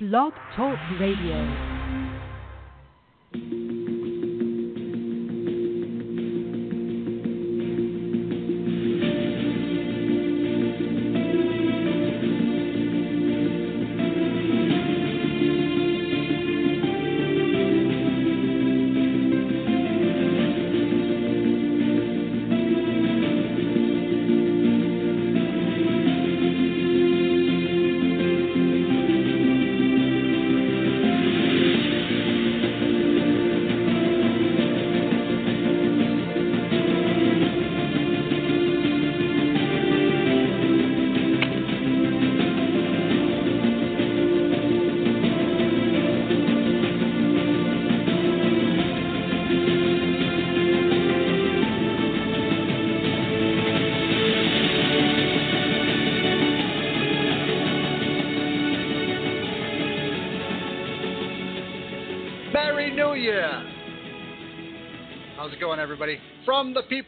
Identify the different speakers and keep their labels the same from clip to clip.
Speaker 1: Blog Talk Radio.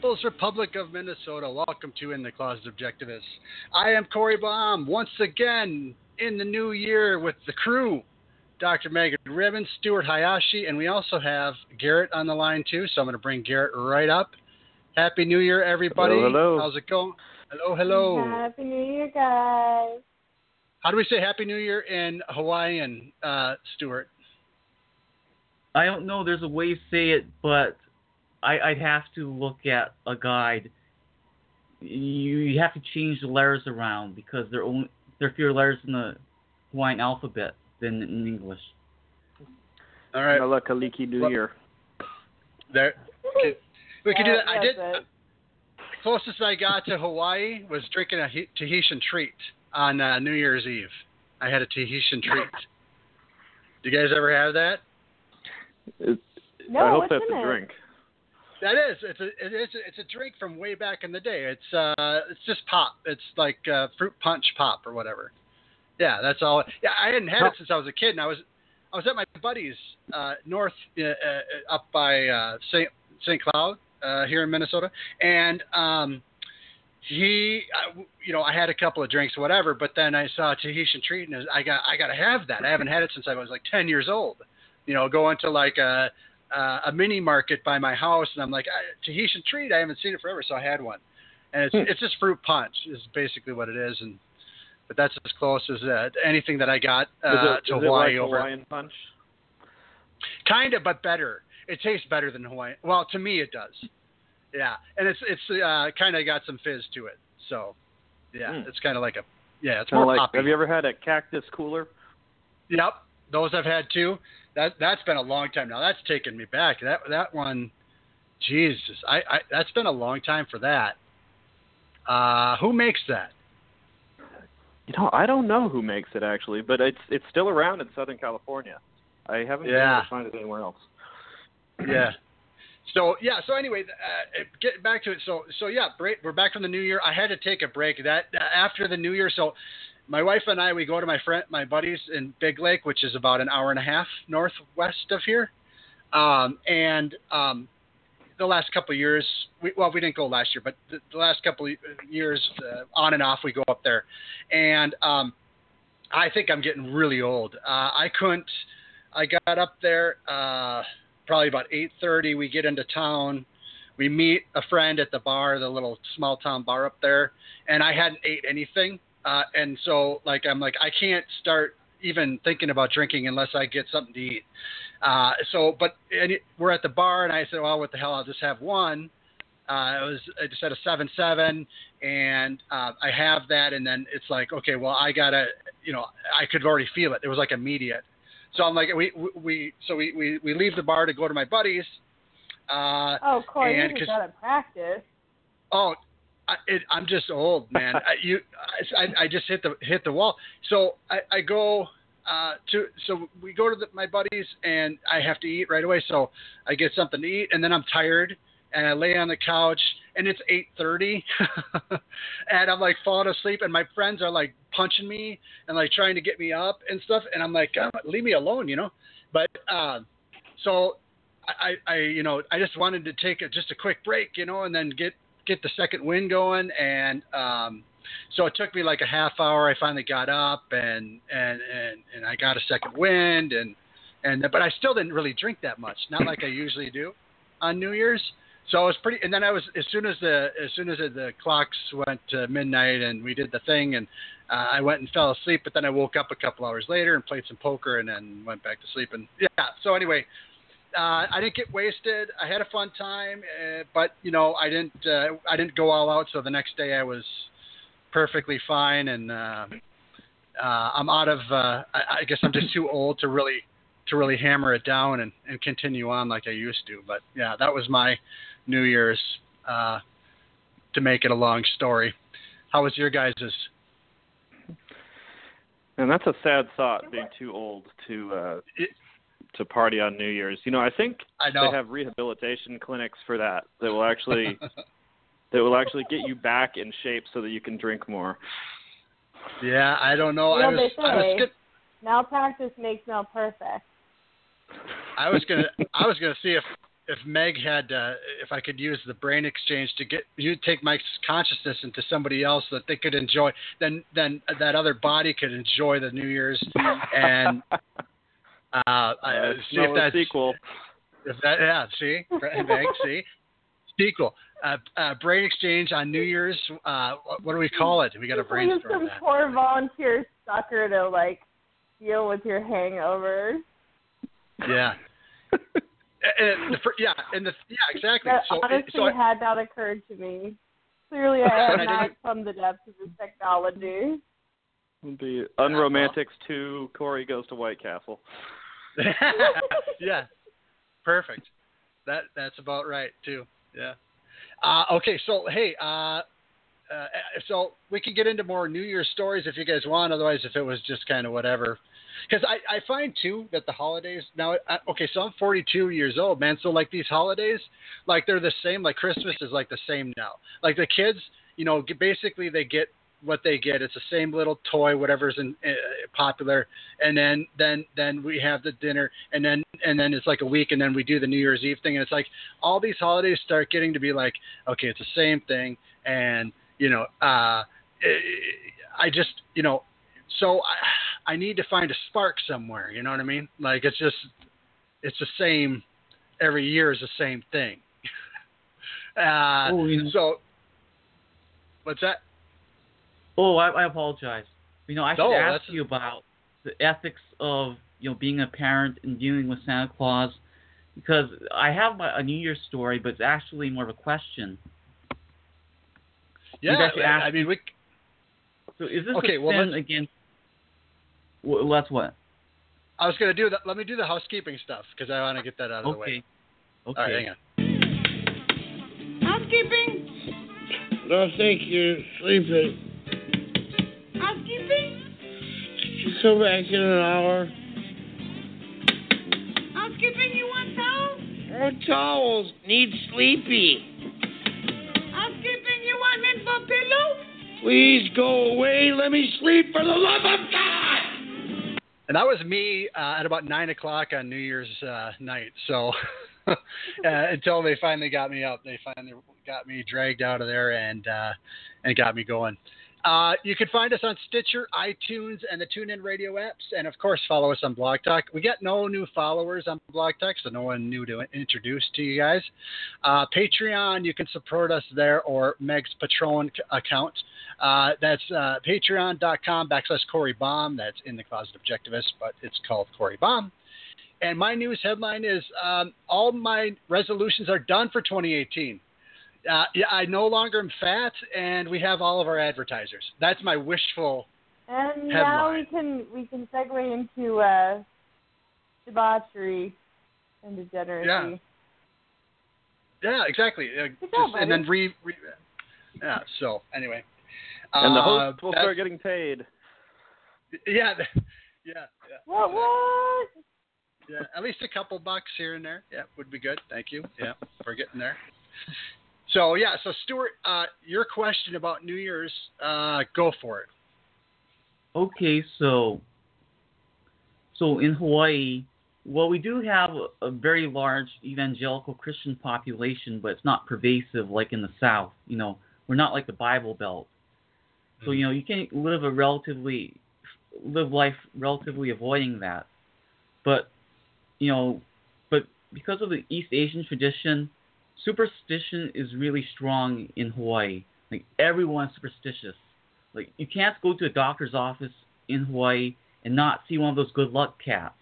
Speaker 2: People's Republic of Minnesota, welcome to In the Closet Objectivists. I am Corey Baum, once again in the new year with the crew Dr. Megan Ribbon, Stuart Hayashi, and we also have Garrett on the line, too. So I'm going to bring Garrett right up. Happy New Year, everybody.
Speaker 3: Hello, hello.
Speaker 2: How's it going? Hello, hello.
Speaker 4: Happy New Year, guys.
Speaker 2: How do we say Happy New Year in Hawaiian, uh, Stuart?
Speaker 3: I don't know. There's a way to say it, but I, I'd have to look at a guide. You, you have to change the letters around because there are only there are fewer letters in the Hawaiian alphabet than in English.
Speaker 2: All right.
Speaker 5: Mela Kaliki New
Speaker 2: Well-
Speaker 5: Year.
Speaker 2: There. Okay. We can do that. I did.
Speaker 4: it.
Speaker 2: Closest I got to Hawaii was drinking a He- Tahitian treat on uh, New Year's Eve. I had a Tahitian treat. Do you guys ever have that?
Speaker 5: It,
Speaker 4: No,
Speaker 5: I hope
Speaker 4: what's
Speaker 5: that's
Speaker 4: in
Speaker 5: a
Speaker 4: it?
Speaker 5: drink.
Speaker 2: That is. It's a. It is. a, It's a drink from way back in the day. It's uh. It's just pop. It's like uh, fruit punch pop or whatever. Yeah, that's all. Yeah, I hadn't had it since I was a kid, and I was, I was at my buddy's uh, north uh, uh, up by uh, Saint Saint Cloud uh, here in Minnesota, and um, he, uh, you know, I had a couple of drinks, whatever, but then I saw a Tahitian treat, and I got, I got to have that. I haven't had it since I was like ten years old. You know, going to like a uh, a mini market by my house, and I'm like "I- Tahitian treat. I haven't seen it forever, so I had one, and it's it's just fruit punch is basically what it is, and but that's as close as uh, anything that I got uh,
Speaker 5: it,
Speaker 2: to
Speaker 5: is
Speaker 2: Hawaii
Speaker 5: it like
Speaker 2: over.
Speaker 5: Hawaiian punch?
Speaker 2: Kind of, but better. It tastes better than Hawaiian. Well, to me, it does. Yeah, and it's it's uh, kind of got some fizz to it. So, yeah,
Speaker 5: Mm.
Speaker 2: it's kind of like a yeah, it's
Speaker 5: Kinda
Speaker 2: more
Speaker 5: like,
Speaker 2: poppy.
Speaker 5: have you ever had a cactus cooler?
Speaker 2: Yep, those I've had too. That that's been a long time now. That's taken me back. That that one, Jesus, I, I that's been a long time for that. Uh, who makes that?
Speaker 5: You know, I don't know who makes it actually, but it's it's still around in Southern California. I haven't been
Speaker 2: Yeah.
Speaker 5: able to find it anywhere else.
Speaker 2: Yeah. So yeah. So anyway, uh, get back to it. So so yeah, break, we're back from the new year. I had to take a break. That after the new year. So my wife and I we go to my friend my buddies in Big Lake, which is about an hour and a half northwest of here. Um, and um, the last couple years, we, well, we didn't go last year, but the, the last couple years, uh, on and off, we go up there. And um, I think I'm getting really old. Uh, I couldn't. I got up there uh, probably about 8:30. We get into town. We meet a friend at the bar, the little small town bar up there, and I hadn't ate anything. Uh, and so, like, I'm like, I can't start even thinking about drinking unless I get something to eat. Uh, so, but and it, we're at the bar, and I said, well, what the hell? I'll just have one. Uh, it was I just had a seven seven, and uh, I have that, and then it's like, okay, well, I gotta, you know, I could already feel it. It was like immediate. So I'm like, we we- we so we we, we leave the bar to go to my buddies. Uh,
Speaker 4: Oh, Corey,
Speaker 2: And
Speaker 4: you just got to practice.
Speaker 2: Oh, I, it, I'm just old, man. I, you, I, I just hit the hit the wall. So I, I go uh, to so we go to the, my buddies and I have to eat right away. So I get something to eat and then I'm tired and I lay on the couch and it's 8:30 and I'm like falling asleep and my friends are like punching me and like trying to get me up and stuff and I'm like, "God, leave me alone, you know. But uh, so I, I, you know, I just wanted to take a, just a quick break, you know, and then get get the second wind going. And um, so it took me like a half hour. I finally got up and and and and I got a second wind and and but I still didn't really drink that much, not like I usually do on New Year's. So I was pretty, and then I was as soon as the as soon as the clocks went to midnight and we did the thing, and uh, I went and fell asleep. But then I woke up a couple hours later and played some poker, and then went back to sleep. And yeah, so anyway, uh, I didn't get wasted. I had a fun time, uh, but you know I didn't uh, I didn't go all out. So the next day I was perfectly fine, and uh, uh, I'm out of. Uh, I, I guess I'm just too old to really to really hammer it down and, and continue on like I used to. But yeah, that was my New Year's. Uh, to make it a long story, how was your guys's?
Speaker 5: And that's a sad thought, being too old to uh, to party on New Year's. You know, I think
Speaker 2: I know.
Speaker 5: they have rehabilitation clinics for that that will actually that will actually get you back in shape so that you can drink more.
Speaker 2: Yeah, I don't know.
Speaker 4: You know,
Speaker 2: I was,
Speaker 4: they
Speaker 2: I was
Speaker 4: say-
Speaker 2: good.
Speaker 4: Malpractice makes malperfect.
Speaker 2: I was gonna I was gonna see if if Meg had uh, if I could use the brain exchange to get you take my consciousness into somebody else that they could enjoy then then that other body could enjoy the New Year's and uh,
Speaker 5: Uh,
Speaker 2: see
Speaker 5: no
Speaker 2: if that's
Speaker 5: sequel.
Speaker 2: if that yeah see Meg see sequel uh, uh, brain exchange on New Year's uh, what, what do we call it we got to
Speaker 4: Just leave
Speaker 2: brainstorm
Speaker 4: some
Speaker 2: that
Speaker 4: poor volunteer sucker to like deal with your hangovers.
Speaker 2: yeah. And the, yeah, and the yeah, exactly.
Speaker 4: That
Speaker 2: So, it-
Speaker 4: honestly
Speaker 2: so I,
Speaker 4: had not occurred to me. Clearly, I have not
Speaker 2: didn't-
Speaker 4: come to the depths of this technology.
Speaker 5: It'll be Unromantics 2, Corey Goes to White Castle.
Speaker 2: yeah, perfect. That that's about right too. Yeah. Uh, okay, so hey, uh, uh, so we can get into more New Year's stories if you guys want. Otherwise, if it was just kind of whatever, because I, I find too that the holidays now. I, okay, so I'm 42 years old, man. So like these holidays, like they're the same. Like Christmas is like the same now. Like the kids, you know, basically they get what they get. It's the same little toy, whatever's in, uh, popular, and then then then we have the dinner, and then and then it's like a week, and then we do the New Year's Eve thing, and it's like all these holidays start getting to be like, okay, it's the same thing, and you know, uh, I just you know, so I I need to find a spark somewhere. You know what I mean? Like it's just it's the same every year is the same thing. uh,
Speaker 3: Oh,
Speaker 2: so what's that?
Speaker 3: Oh, I, I apologize. You know, I should
Speaker 2: No,
Speaker 3: ask you about the ethics of you know being a parent and dealing with Santa Claus, because I have my, a New Year's story, but it's actually more of a question.
Speaker 2: Yeah,
Speaker 3: guys should ask-
Speaker 2: I mean we.
Speaker 3: So is this
Speaker 2: Okay,
Speaker 3: a
Speaker 2: well,
Speaker 3: sin
Speaker 2: let's-
Speaker 3: against? Well, that's what.
Speaker 2: I was gonna do that. Let me do the housekeeping stuff because I want to get that out of the way.
Speaker 3: Okay. Okay.
Speaker 2: All right, hang on.
Speaker 6: Housekeeping?
Speaker 7: No, thank you. Sleeping.
Speaker 6: Housekeeping?
Speaker 7: Could you come back in an hour?
Speaker 6: Housekeeping, you want towels?
Speaker 7: Oh, towels. Need sleepy.
Speaker 6: Housekeeping, you want mint for pillow?
Speaker 7: Please go away. Let me sleep for the love of God.
Speaker 2: And that was me uh, at about nine o'clock on New Year's uh, night. So uh, until they finally got me up, they finally got me dragged out of there and uh, and got me going. Uh, you can find us on Stitcher, iTunes, and the TuneIn Radio apps, and of course follow us on Blog Talk. We got no new followers on Blog Talk, so no one new to introduce to you guys. Uh, Patreon, you can support us there, or Meg's Patreon account. Uh, that's uh, patreon.com backslash Corey. That's in the Closet Objectivist, but it's called Corey Baum. And my news headline is um, all my resolutions are done for 2018. Uh, yeah, I no longer am fat, and we have all of our advertisers. That's my wishful.
Speaker 4: And now we can we can segue into uh, debauchery and degeneracy.
Speaker 2: Yeah. Yeah, exactly. Uh,
Speaker 4: Good
Speaker 2: just,
Speaker 4: job,
Speaker 2: and then re, re. Yeah. So anyway.
Speaker 5: And the
Speaker 2: Uh,
Speaker 5: host will start getting paid.
Speaker 2: Yeah. Yeah. Yeah.
Speaker 4: What what?
Speaker 2: Yeah, at least a couple bucks here and there. Yeah, would be good. Thank you. Yeah, we're getting there. So yeah, so Stuart, uh, your question about New Year's, uh, go for it.
Speaker 3: Okay, so so in Hawaii, well, we do have a, a very large evangelical Christian population, but it's not pervasive like in the South. You know, we're not like the Bible Belt. So you know you can live a relatively live life relatively avoiding that. But you know, but because of the East Asian tradition, superstition is really strong in Hawaii. Like everyone's superstitious. Like you can't go to a doctor's office in Hawaii and not see one of those good luck cats.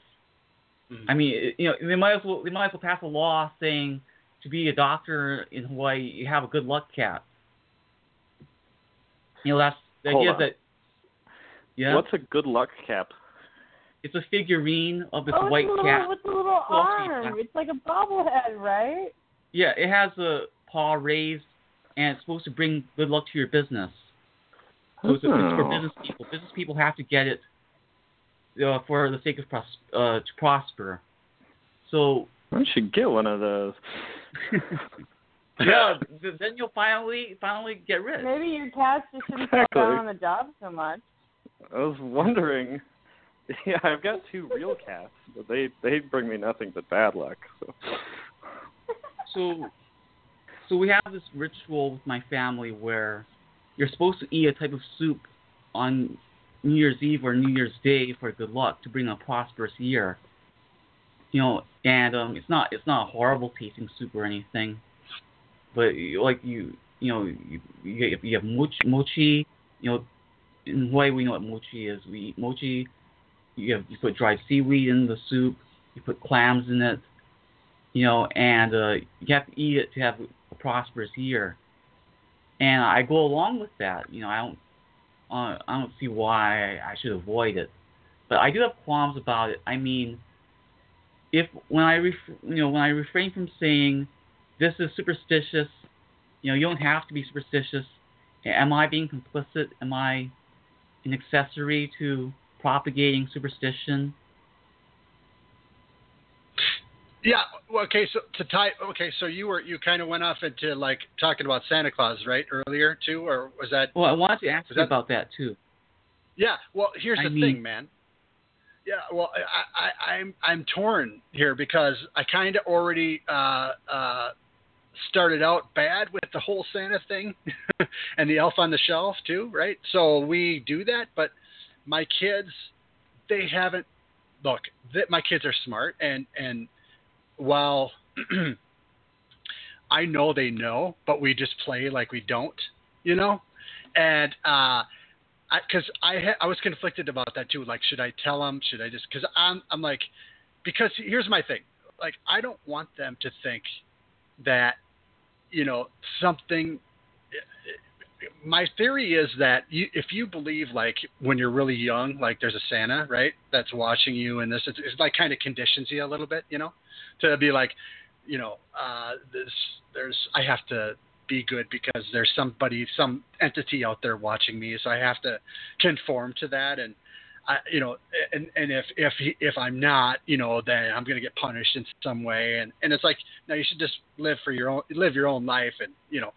Speaker 2: Mhm.
Speaker 3: I mean, it- you know, they might as well they might as well pass a law saying to be a doctor in Hawaii, you have a good luck cat. You know, that's the
Speaker 5: Hold
Speaker 3: idea
Speaker 5: on.
Speaker 3: that. Yeah,
Speaker 5: What's a good luck cap?
Speaker 3: it's a figurine of this
Speaker 4: oh, it's
Speaker 3: white
Speaker 4: a little,
Speaker 3: cat.
Speaker 4: with the little arm.
Speaker 3: yeah.
Speaker 4: It's like a bobblehead, right?
Speaker 3: Yeah, it has a paw raised, and it's supposed to bring good luck to your business. So it's, it's for
Speaker 5: Oh.
Speaker 3: business people. Business people have to get it uh, for the sake of pros- uh, to prosper. So
Speaker 5: I should get one of those.
Speaker 3: yeah, then you'll finally finally get rich.
Speaker 4: Maybe your cats just shouldn't fall
Speaker 5: Exactly.
Speaker 4: down on the job so much.
Speaker 5: I was wondering. Yeah, I've got two real cats, but they they bring me nothing but bad luck. So.
Speaker 3: So, so we have this ritual with my family where you're supposed to eat a type of soup on New Year's Eve or New Year's Day for good luck to bring a prosperous year. You know, and um, it's not it's not a horrible tasting soup or anything, but like you you know you you you have mochi, mochi. You know, in Hawaii we know what mochi is. We eat mochi. You have you put dried seaweed in the soup. You put clams in it you know, and uh, you have to eat it to have a prosperous year. And I go along with that. You know, I don't, uh, I don't see why I should avoid it, but I do have qualms about it. I mean, if when I ref, you know, when I refrain from saying this is superstitious, you know, you don't have to be superstitious. Am I being complicit? Am I an accessory to propagating superstition?
Speaker 2: Yeah. Well, okay. So to tie. Okay. So you were you kind of went off into like talking about Santa Claus, right? Earlier too, or was that?
Speaker 3: Well, I wanted to ask
Speaker 2: that-
Speaker 3: about that too.
Speaker 2: Yeah. Well, here's
Speaker 3: I
Speaker 2: the
Speaker 3: mean-
Speaker 2: thing, man. Yeah. Well, I, I I'm I'm torn here because I kind of already uh uh started out bad with the whole Santa thing and the elf on the shelf too, right? So we do that, but my kids they haven't look, that my kids are smart and and while I know they know, but we just play like we don't, you know? And uh because I, ha- I was conflicted about that too. Like, should I tell them? Should I just? Because I'm I'm like, because here's my thing. Like, I don't want them to think that, you know, something. My theory is that you, if you believe like when you're really young, like there's a Santa, right, that's watching you, and this it's, it's like kind of conditions you a little bit, you know, to be like, you know, uh, this there's I have to be good because there's somebody, some entity out there watching me, so I have to conform to that. And I, you know, and and if if if I'm not, you know, then I'm gonna get punished in some way. And and it's like, no, you should just live for your own, live your own life, and you know,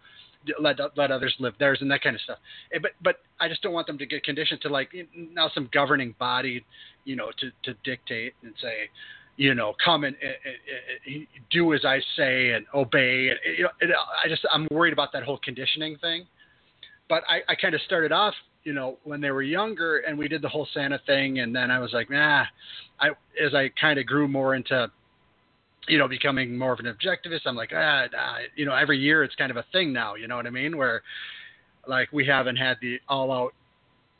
Speaker 2: let let others live theirs and that kind of stuff. But but I just don't want them to get conditioned to like now some governing body, you know, to to dictate and say, you know, come and, and, and, do as I say and obey. And, you know, and I just I'm worried about that whole conditioning thing. But I, I kind of started off, you know, when they were younger, and we did the whole Santa thing, and then I was like, nah. I as I kind of grew more into, you know, becoming more of an objectivist, I'm like, ah, nah. you know, every year it's kind of a thing now. You know what I mean? Where like we haven't had the all out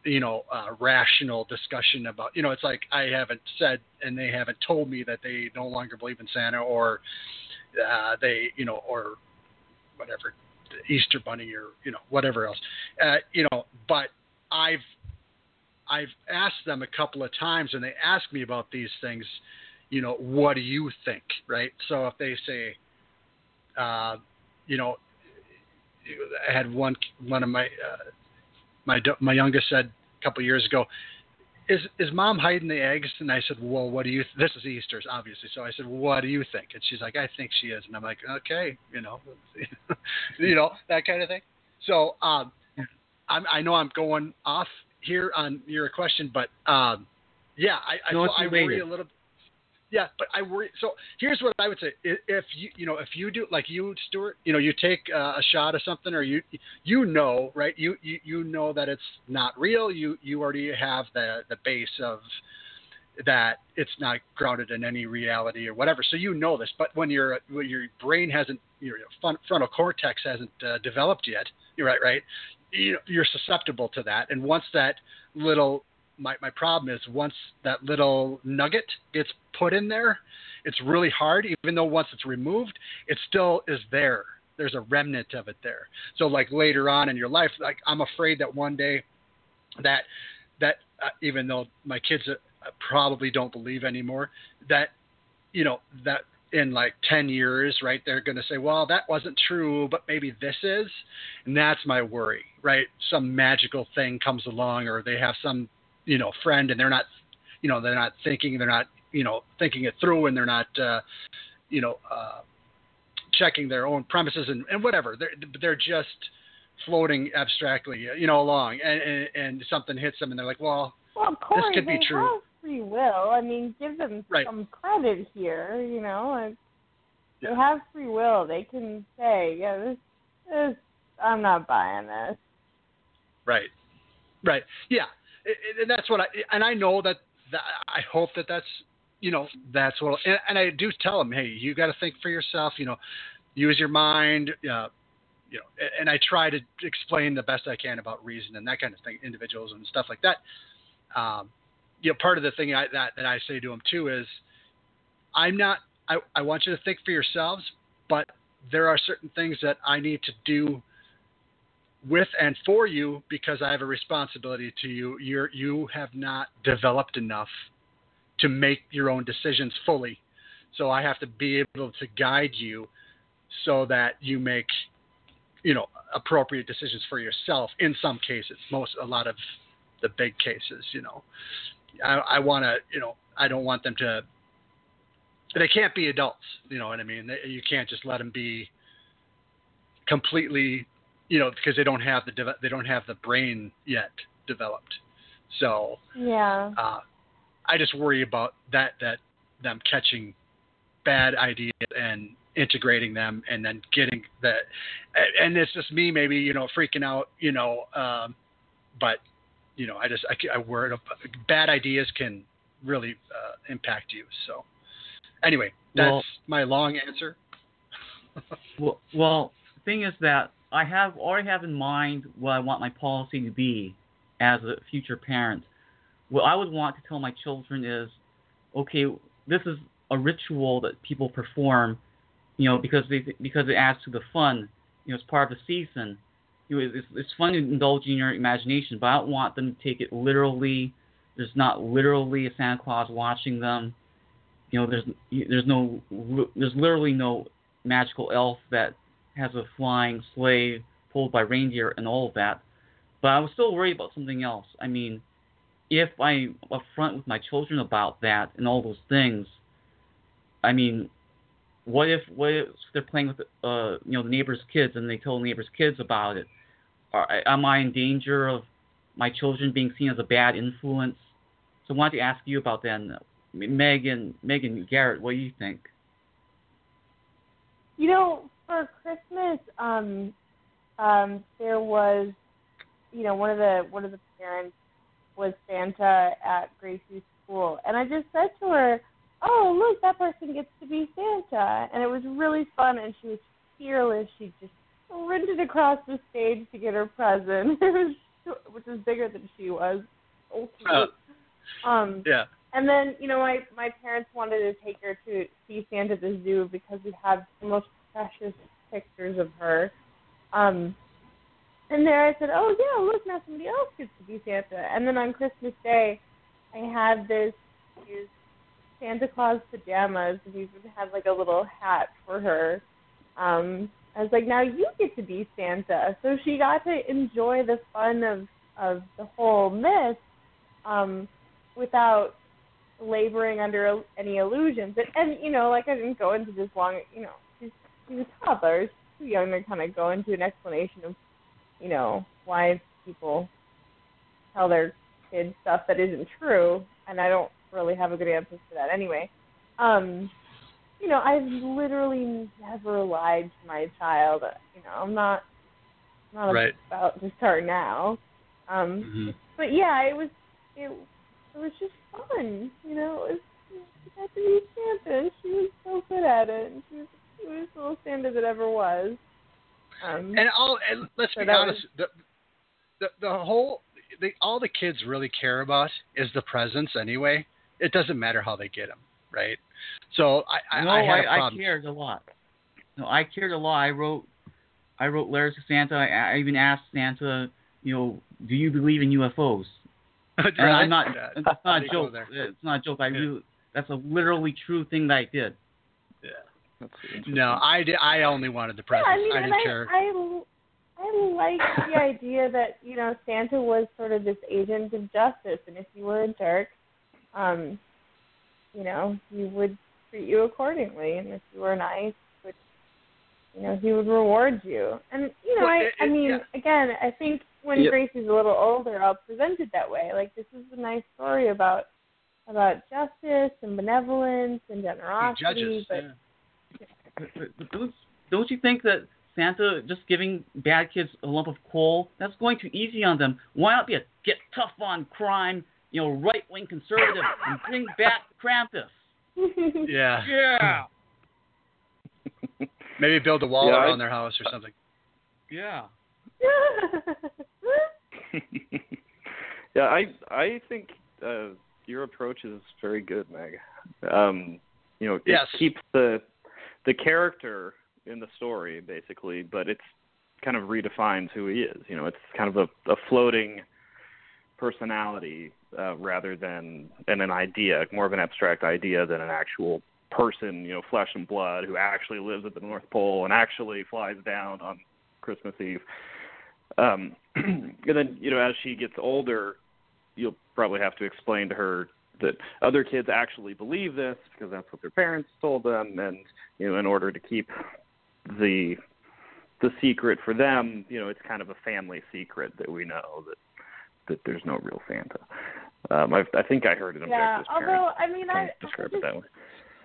Speaker 2: you know, uh, rational discussion about, you know, it's like I haven't said and they haven't told me that they no longer believe in Santa or uh, they, you know, or whatever, Easter Bunny or you know whatever else, uh, you know. But I've I've asked them a couple of times and they ask me about these things. You know, what do you think, right? So if they say, uh, you know, I had one one of my uh, my my youngest said a couple of years ago, "Is is mom hiding the eggs?" And I said, "Well, what do you? Th- this is Easter's, obviously." So I said, well, "What do you think?" And she's like, "I think she is." And I'm like, "Okay, you know, you know that kind of thing." So um, I'm, I know I'm going off here on your question, but um, yeah, I, I,
Speaker 3: No, it's
Speaker 2: I worry a little. Yeah, but I worry. So here's what I would say: if you, you know, if you do like you, Stuart, you know, you take uh, a shot of something, or you, you know, right? You, you, you know that it's not real. You, you already have the the base of that it's not grounded in any reality or whatever. So you know this, but when your when your brain hasn't, your frontal cortex hasn't uh, developed yet, you're right, right? You, you're susceptible to that, and once that little my, my problem is once that little nugget gets put in there, it's really hard. Even though once it's removed, it still is there. There's a remnant of it there. So like later on in your life, like I'm afraid that one day that that uh, even though my kids uh, probably don't believe anymore, that you know that in like 10 years, right, they're going to say, well, that wasn't true, but maybe this is. And that's my worry, right? Some magical thing comes along or they have some you know friend and they're not you know they're not thinking they're not you know thinking it through and they're not uh you know uh checking their own premises and, and whatever they're they're just floating abstractly you know along and, and and something hits them and they're like well
Speaker 4: Well, Corey,
Speaker 2: could be true.
Speaker 4: free will. I mean, give them
Speaker 2: Right.
Speaker 4: some credit here. You know, like, they
Speaker 2: Yeah.
Speaker 4: have free will. They can say, "Yeah, this, this, I'm not buying this."
Speaker 2: right right yeah and that's what i and i know that, that i hope that that's you know that's what and, and i do tell them hey you got to think for yourself you know use your mind uh, you know and i try to explain the best i can about reason and that kind of thing individuals and stuff like that. Um you know part of the thing I, that that i say to them too is i'm not I, I want you to think for yourselves but there are certain things that i need to do with and for you because I have a responsibility to you. You're you have not developed enough to make your own decisions fully. So I have to be able to guide you so that you make you know appropriate decisions for yourself in some cases. Most a lot of the big cases, you know. I, I want to, you know, I don't want them to they can't be adults, you know what I mean? They, you can't just let them be completely you know because they don't have the deve- they don't have the brain yet developed. So
Speaker 4: Yeah.
Speaker 2: uh, i just worry about that that them catching bad ideas and integrating them and then getting that and, and it's just me maybe you know freaking out you know um, but you know i just i, I worry bad ideas can really uh, impact you so. Anyway that's
Speaker 3: Well-
Speaker 2: my long answer.
Speaker 3: Well, well, the thing is that I have already have in mind what I want my policy to be as a future parent. What I would want to tell my children is, okay, this is a ritual that people perform, you know, because they because it adds to the fun. You know, it's part of the season. You know, it's, it's fun to indulge in your imagination, but I don't want them to take it literally. There's not literally a Santa Claus watching them. You know, there's there's no there's literally no magical elf that has a flying sleigh pulled by reindeer and all of that. But I was still worried about something else. I mean, if I'm upfront with my children about that and all those things, I mean, what if what if they're playing with uh you know the neighbor's kids and they tell the neighbor's kids about it? Are, am I in danger of my children being seen as a bad influence? So I wanted to ask you about that. Megan, Megan Garrett, what do you think?
Speaker 4: You know, for Christmas, um, um, there was, you know, one of the one of the parents was Santa at Gracie's school, and I just said to her, "Oh, look, that person gets to be Santa," and it was really fun, and she was fearless. She just sprinted across the stage to get her present, it was so- which was bigger than she was. Cute.
Speaker 2: Uh,
Speaker 4: um,
Speaker 2: yeah
Speaker 4: and then, you know, my my parents wanted to take her to see Santa at the zoo because we had the most precious pictures of her. Um, and there I said, "Oh yeah, look now somebody else gets to be Santa." And then on Christmas Day, I had this these Santa Claus pajamas, and he had like a little hat for her. Um, I was like, "Now you get to be Santa," so she got to enjoy the fun of of the whole myth um, without laboring under any illusions. And, and you know, like I didn't go into this long. You know, she's she's a toddler. She's too young to kind of go into an explanation of, you know, why people tell their kids stuff that isn't true. And I don't really have a good answer for that anyway. um, you know, I've literally never lied to my child. You know, I'm not not
Speaker 2: Right.
Speaker 4: about to start now. Um,
Speaker 2: Mhm.
Speaker 4: but yeah, it was it it was just fun. You know, it was she got to be Santa, and she was so good at it, and she was she was the little Santa that ever was. Um,
Speaker 2: And all and let's
Speaker 4: So
Speaker 2: be
Speaker 4: that
Speaker 2: honest, the, the the whole the, all the kids really care about is the presents anyway. It doesn't matter how they get them, right? So I I,
Speaker 3: no,
Speaker 2: I had a
Speaker 3: I,
Speaker 2: problem.
Speaker 3: cared a lot. No, I cared a lot. I wrote, I wrote letters to Santa. I, I even asked Santa, you know, do you believe in UFOs? And I'm not.
Speaker 2: Yeah,
Speaker 3: It's not
Speaker 2: how
Speaker 3: a
Speaker 2: do you go
Speaker 3: joke. It's not a joke. I
Speaker 2: Yeah.
Speaker 3: really. That's a literally true thing that I did.
Speaker 2: Yeah.
Speaker 5: That's interesting.
Speaker 2: No, I did. I only wanted the
Speaker 4: yeah,
Speaker 2: presents.
Speaker 4: I mean,
Speaker 2: didn't
Speaker 4: and I,
Speaker 2: care.
Speaker 4: I I like the idea that you know Santa was sort of this agent of justice, and if you were a jerk, um, you know, he would treat you accordingly, and if you were nice, which you know, he would reward you. And you know,
Speaker 2: Well,
Speaker 4: I
Speaker 2: it-
Speaker 4: I mean,
Speaker 2: yeah.
Speaker 4: again, I think when
Speaker 5: Yep.
Speaker 4: Gracie's a little older, I'll present it that way. Like this is a nice story about about justice and benevolence and
Speaker 2: He
Speaker 4: generosity,
Speaker 2: judges.
Speaker 4: but
Speaker 2: yeah.
Speaker 3: Don't, don't you think that Santa just giving bad kids a lump of coal that's going too easy on them? Why not be a get tough on crime, you know, right wing conservative and bring back Krampus?
Speaker 2: Yeah.
Speaker 3: Yeah,
Speaker 2: Maybe build a wall
Speaker 5: Yeah, I-
Speaker 2: around their house or something.
Speaker 3: yeah.
Speaker 5: yeah, I I think uh, your approach is very good, Meg. Um, you know, it
Speaker 2: Yes.
Speaker 5: keeps the the character in the story basically, but it's kind of redefines who he is. You know, it's kind of a, a floating personality uh, rather than and an idea, more of an abstract idea than an actual person, you know, flesh and blood who actually lives at the North Pole and actually flies down on Christmas Eve. Um, and then, you know, as she gets older, you'll probably have to explain to her that other kids actually believe this because that's what their parents told them, and you know, in order to keep the the secret for them, you know, it's kind of a family secret that we know that that there's no real Santa. Um, I, I think I heard it
Speaker 4: yeah. Although I mean, I,
Speaker 5: of
Speaker 4: I
Speaker 5: describe
Speaker 4: just,
Speaker 5: it that way.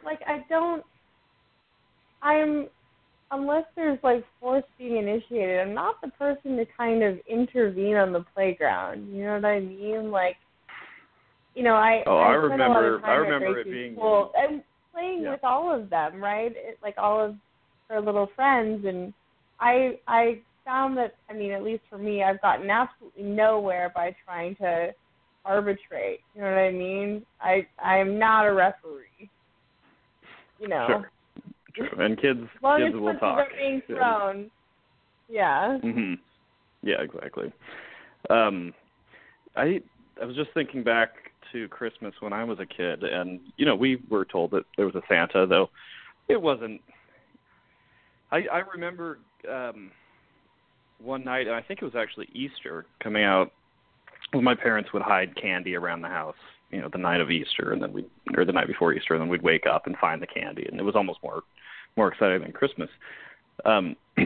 Speaker 4: like I don't. I'm unless there's like force being initiated. I'm not the person to kind of intervene on the playground. You know what I mean? Like, you know, I.
Speaker 5: Oh, I
Speaker 4: spent a lot of
Speaker 5: remember- I remember it being-
Speaker 4: school and playing
Speaker 5: Yeah.
Speaker 4: with all of them, right? It, like all of her little friends, and I I found that I mean, at least for me, I've gotten absolutely nowhere by trying to arbitrate. You know what I mean? I I'm not a referee. You know,
Speaker 5: Sure. True. And kids
Speaker 4: long
Speaker 5: kids will talk.
Speaker 4: are being
Speaker 5: Yeah.
Speaker 4: thrown. Yeah.
Speaker 5: hmm Yeah, exactly. Um, I I was just thinking back to Christmas when I was a kid, and you know we were told that there was a Santa, though it wasn't. I I remember um, one night, and I think it was actually Easter, coming out. Well, my parents would hide candy around the house, you know, the night of Easter, and then we or the night before Easter, and then we'd wake up and find the candy, and it was almost more more exciting than Christmas. Um,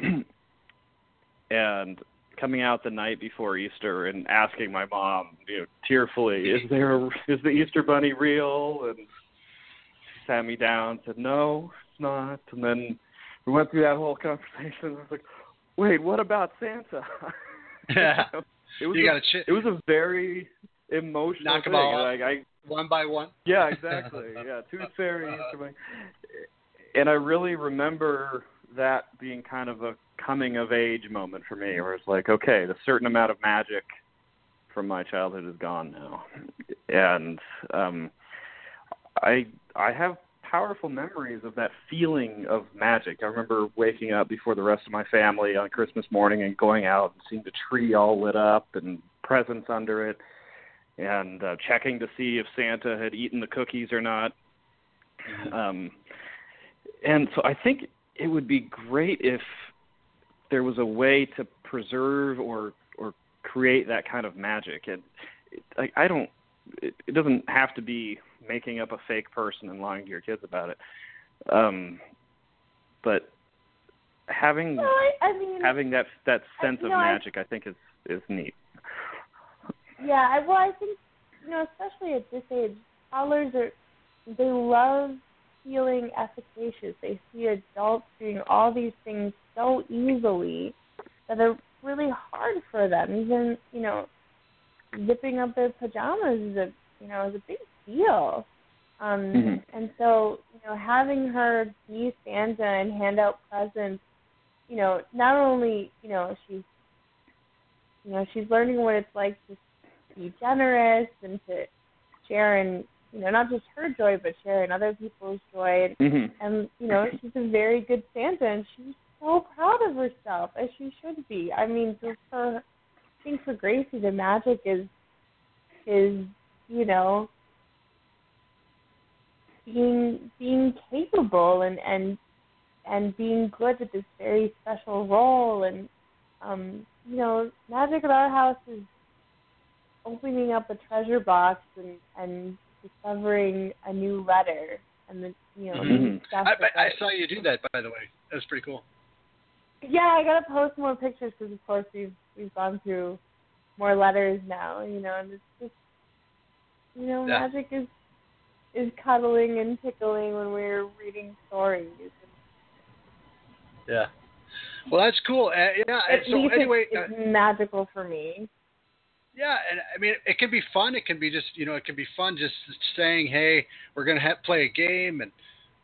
Speaker 5: and coming out the night before Easter and asking my mom, you know, tearfully, "Is there a, is the Easter bunny real?" And she sat me down, said, "No, it's not." And then we went through that whole conversation. I was like, "Wait, what about Santa?"
Speaker 2: Yeah.
Speaker 5: it was
Speaker 2: You
Speaker 5: a,
Speaker 2: got to ch-
Speaker 5: it was a very emotional
Speaker 2: Knock
Speaker 5: thing. Like I
Speaker 2: one by one.
Speaker 5: yeah, exactly. Yeah, Tooth Fairy. Easter Bunny. And I really remember that being kind of a coming of age moment for me, where it's like, okay, the certain amount of magic from my childhood is gone now, and um, I I have powerful memories of that feeling of magic. I remember waking up before the rest of my family on Christmas morning and going out and seeing the tree all lit up and presents under it and uh, checking to see if Santa had eaten the cookies or not. Um, and so I think it would be great if there was a way to preserve or or create that kind of magic. And it, like I don't, it, it doesn't have to be making up a fake person and lying to your kids about it. Um, but having
Speaker 4: Well, I, I mean,
Speaker 5: having that that sense
Speaker 4: you
Speaker 5: of
Speaker 4: know, I-
Speaker 5: magic, I think is is neat.
Speaker 4: yeah. I, well, I think you know, especially at this age, toddlers are they love feeling efficacious. They see adults doing all these things so easily that are really hard for them. Even you know, zipping up their pajamas is a you know is a big deal. Um,
Speaker 5: Mhm.
Speaker 4: And so you know, having her be Santa and hand out presents, you know, not only you know she's you know she's learning what it's like to be generous and to share in you know not just her joy but share in other people's joy and
Speaker 5: Mhm.
Speaker 4: and you know she's a very good Santa, and she's so proud of herself as she should be. I mean, for her, I think for Gracie, the magic is is you know being being capable and and and being good at this very special role and um you know magic at our house is opening up a treasure box and and discovering a new letter and the you know
Speaker 2: Mhm.
Speaker 4: being stuff
Speaker 2: I, I, I saw you do that, by the way. That was pretty cool.
Speaker 4: Yeah, I gotta post more pictures because of course we've we've gone through more letters now, you know, and it's just you know
Speaker 2: Yeah.
Speaker 4: magic is is cuddling and tickling when we're reading stories.
Speaker 2: Yeah. Well, that's cool. Uh, yeah.
Speaker 4: At
Speaker 2: so
Speaker 4: least
Speaker 2: anyway,
Speaker 4: it's,
Speaker 2: uh,
Speaker 4: it's magical for me.
Speaker 2: Yeah, and I mean, it can be fun. It can be just, you know, it can be fun just saying, "Hey, we're gonna have, play a game, and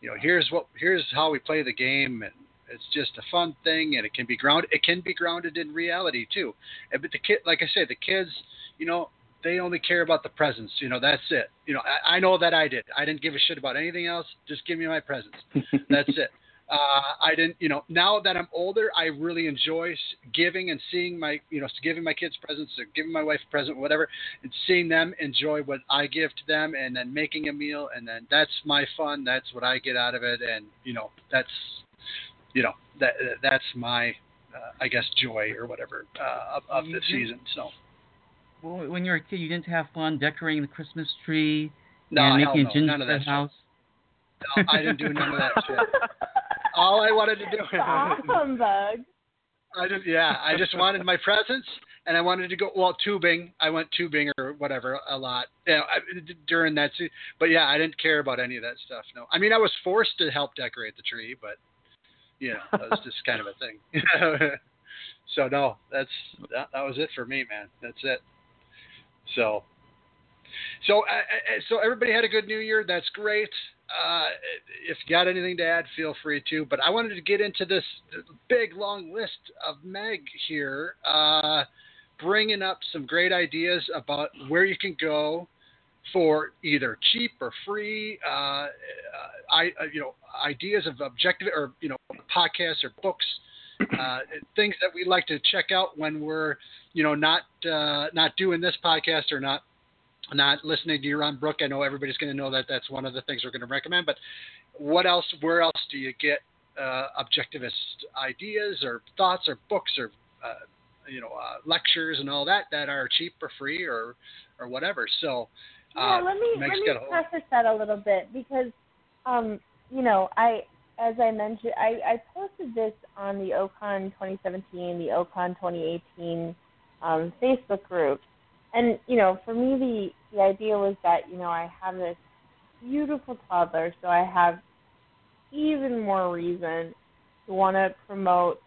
Speaker 2: you know, here's what, here's how we play the game," and it's just a fun thing, and it can be grounded. It can be grounded in reality too. And, but the kid, like I said, the kids, you know, they only care about the presents. You know, that's it. You know, I, I know that I did. I didn't give a shit about anything else. Just give me my presents. That's it. Uh, I didn't, you know, now that I'm older, I really enjoy giving and seeing my, you know, giving my kids presents or giving my wife a present, whatever, and seeing them enjoy what I give to them and then making a meal. And then that's my fun. That's what I get out of it. And, you know, that's, you know, that, that's my, uh, I guess, joy or whatever, uh, of, of the
Speaker 3: Mhm.
Speaker 2: season. So,
Speaker 3: Well, when you were a kid, you didn't have fun decorating the Christmas tree
Speaker 2: no,
Speaker 3: and making
Speaker 2: no,
Speaker 3: a
Speaker 2: none of that
Speaker 3: gingerbread house.
Speaker 2: No, I didn't do none of that shit. All I wanted to do
Speaker 4: Stop, humbug.
Speaker 2: I just yeah, I just wanted my presents, and I wanted to go well tubing. I went tubing or whatever a lot you know, I, during that. But yeah, I didn't care about any of that stuff. No, I mean I was forced to help decorate the tree, but you know that was just kind of a thing. so no, that's that, that was it for me, man. That's it. So. So, uh, uh, so everybody had a good New Year. That's great. Uh, if you got anything to add, feel free to. But I wanted to get into this big long list of Meg here, uh, bringing up some great ideas about where you can go for either cheap or free. Uh, uh, I, uh, you know, ideas of objective or you know podcasts or books, uh, things that we like to check out when we're you know not uh, not doing this podcast or not not listening to Yaron Brook. I know everybody's going to know that that's one of the things we're going to recommend. But what else? Where else do you get uh, objectivist ideas or thoughts or books or uh, you know uh, lectures and all that that are cheap or free or or whatever? So
Speaker 4: Yeah,
Speaker 2: uh,
Speaker 4: let me let me preface that a little bit because, um, you know, I as I mentioned, I, I posted this on the Ocon 2017, the Ocon 2018 um, Facebook group, and you know, for me, the idea was that you know I have this beautiful toddler, so I have even more reason to want to promote,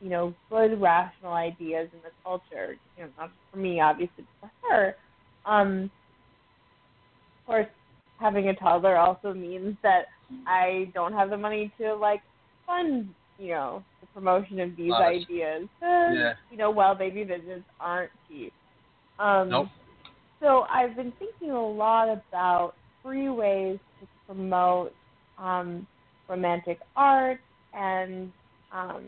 Speaker 4: you know, good rational ideas in the culture. You know, not for me, obviously, but for her. Um, of course, having a toddler also means that I don't have the money to like fund, you know, the promotion of these ideas.
Speaker 2: Yeah.
Speaker 4: You know, well baby visits aren't cheap. Um,
Speaker 2: Nope.
Speaker 4: So I've been thinking a lot about free ways to promote um, romantic art and um,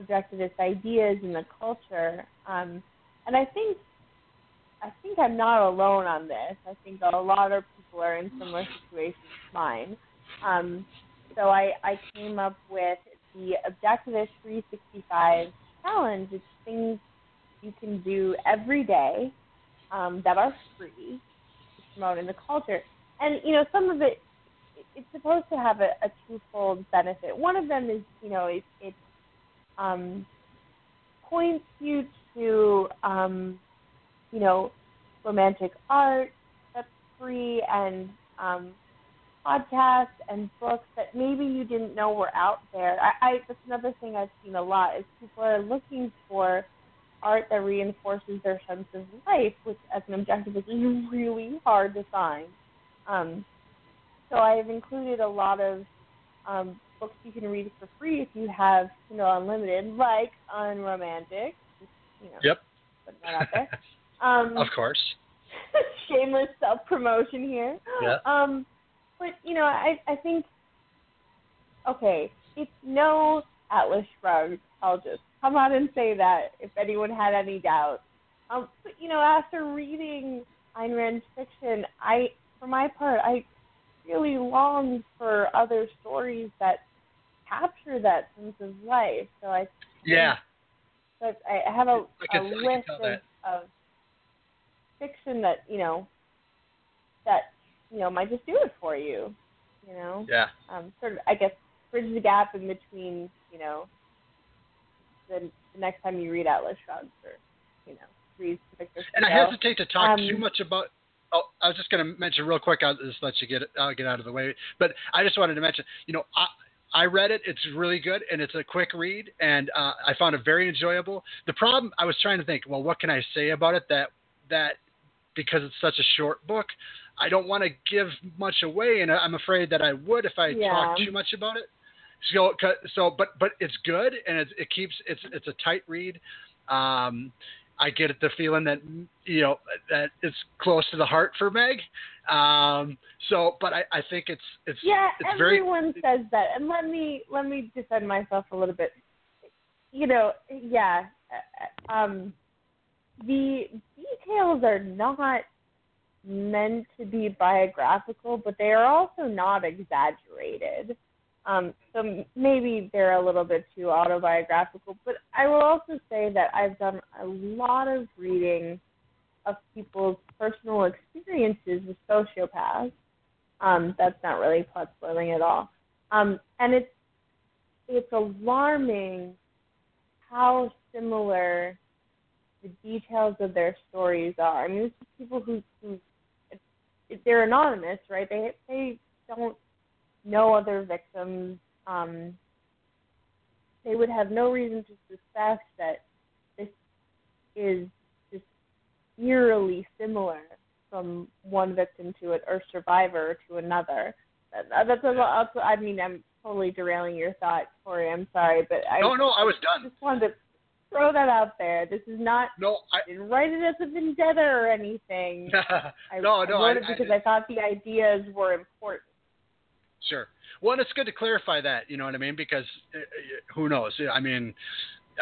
Speaker 4: objectivist ideas in the culture. Um, and I think I think I'm not alone on this. I think a lot of people are in similar situations to mine. Um, so I, I came up with the Objectivist 365 challenge. It's things you can do every day um, that are free to promote in the culture. And you know, some of it it's supposed to have a, a twofold benefit. One of them is, you know, it, it um, points you to, um, you know, romantic art that's free and um, podcasts and books that maybe you didn't know were out there. I, I that's another thing I've seen a lot is people are looking for art that reinforces their sense of life, which as an objective is really hard to find. Um, so I have included a lot of um, books you can read for free if you have Kindle Unlimited, like Unromantic. You know,
Speaker 2: Yep.
Speaker 4: out there. Um,
Speaker 2: Of course.
Speaker 4: shameless self promotion here.
Speaker 2: Yeah.
Speaker 4: Um, but you know, I I think okay, it's no Atlas Shrugged. I'll just come out and say that if anyone had any doubt. Um, but you know, after reading Ayn Rand's fiction, I, for my part, I really long for other stories that capture that sense of life. So I
Speaker 2: Yeah.
Speaker 4: but I have a,
Speaker 2: I can-
Speaker 4: a list of, of fiction that you know that you know might just do it for you. You know,
Speaker 2: Yeah.
Speaker 4: um, sort of I guess bridge the gap in between you know the, the next time you read Atlas Shrugged or you know read Victor
Speaker 2: And I hesitate to talk
Speaker 4: Um,
Speaker 2: too much about. Oh, I was just going to mention real quick. I'll just let you get uh, get out of the way. But I just wanted to mention, you know, I I read it. It's really good, and it's a quick read, and uh, I found it very enjoyable. The problem I was trying to think, well, what can I say about it that that because it's such a short book, I don't want to give much away, and I'm afraid that I would if I
Speaker 4: Yeah.
Speaker 2: talk too much about it. So, so, but but it's good, and it, it keeps it's it's a tight read. Um, I get the feeling that you know that it's close to the heart for Meg. Um, so, but I, I think it's it's
Speaker 4: Yeah,
Speaker 2: it's very
Speaker 4: everyone says that, and let me let me defend myself a little bit. You know, yeah, uh, um, the details are not meant to be biographical, but they are also not exaggerated. Um, so maybe they're a little bit too autobiographical, but I will also say that I've done a lot of reading of people's personal experiences with sociopaths. Um, that's not really plot spoiling at all. Um, and it's it's alarming how similar the details of their stories are. I mean, this is people who who they're anonymous, right? They they don't know other victims. Um, they would have no reason to suspect that this is just eerily similar from one victim to it or survivor to another. That, that's a lot. I mean, I'm totally derailing your thought, Corey. I'm sorry, but I
Speaker 2: no, no. I was done.
Speaker 4: just wanted to throw that out there. This is not.
Speaker 2: No, I
Speaker 4: I didn't write it as a vendetta or anything. I,
Speaker 2: no,
Speaker 4: I
Speaker 2: no.
Speaker 4: wrote
Speaker 2: I,
Speaker 4: it
Speaker 2: I-
Speaker 4: because I, thought the ideas were important.
Speaker 2: Sure. Well, and it's good to clarify that. You know what I mean? Because uh, uh, who knows? I mean,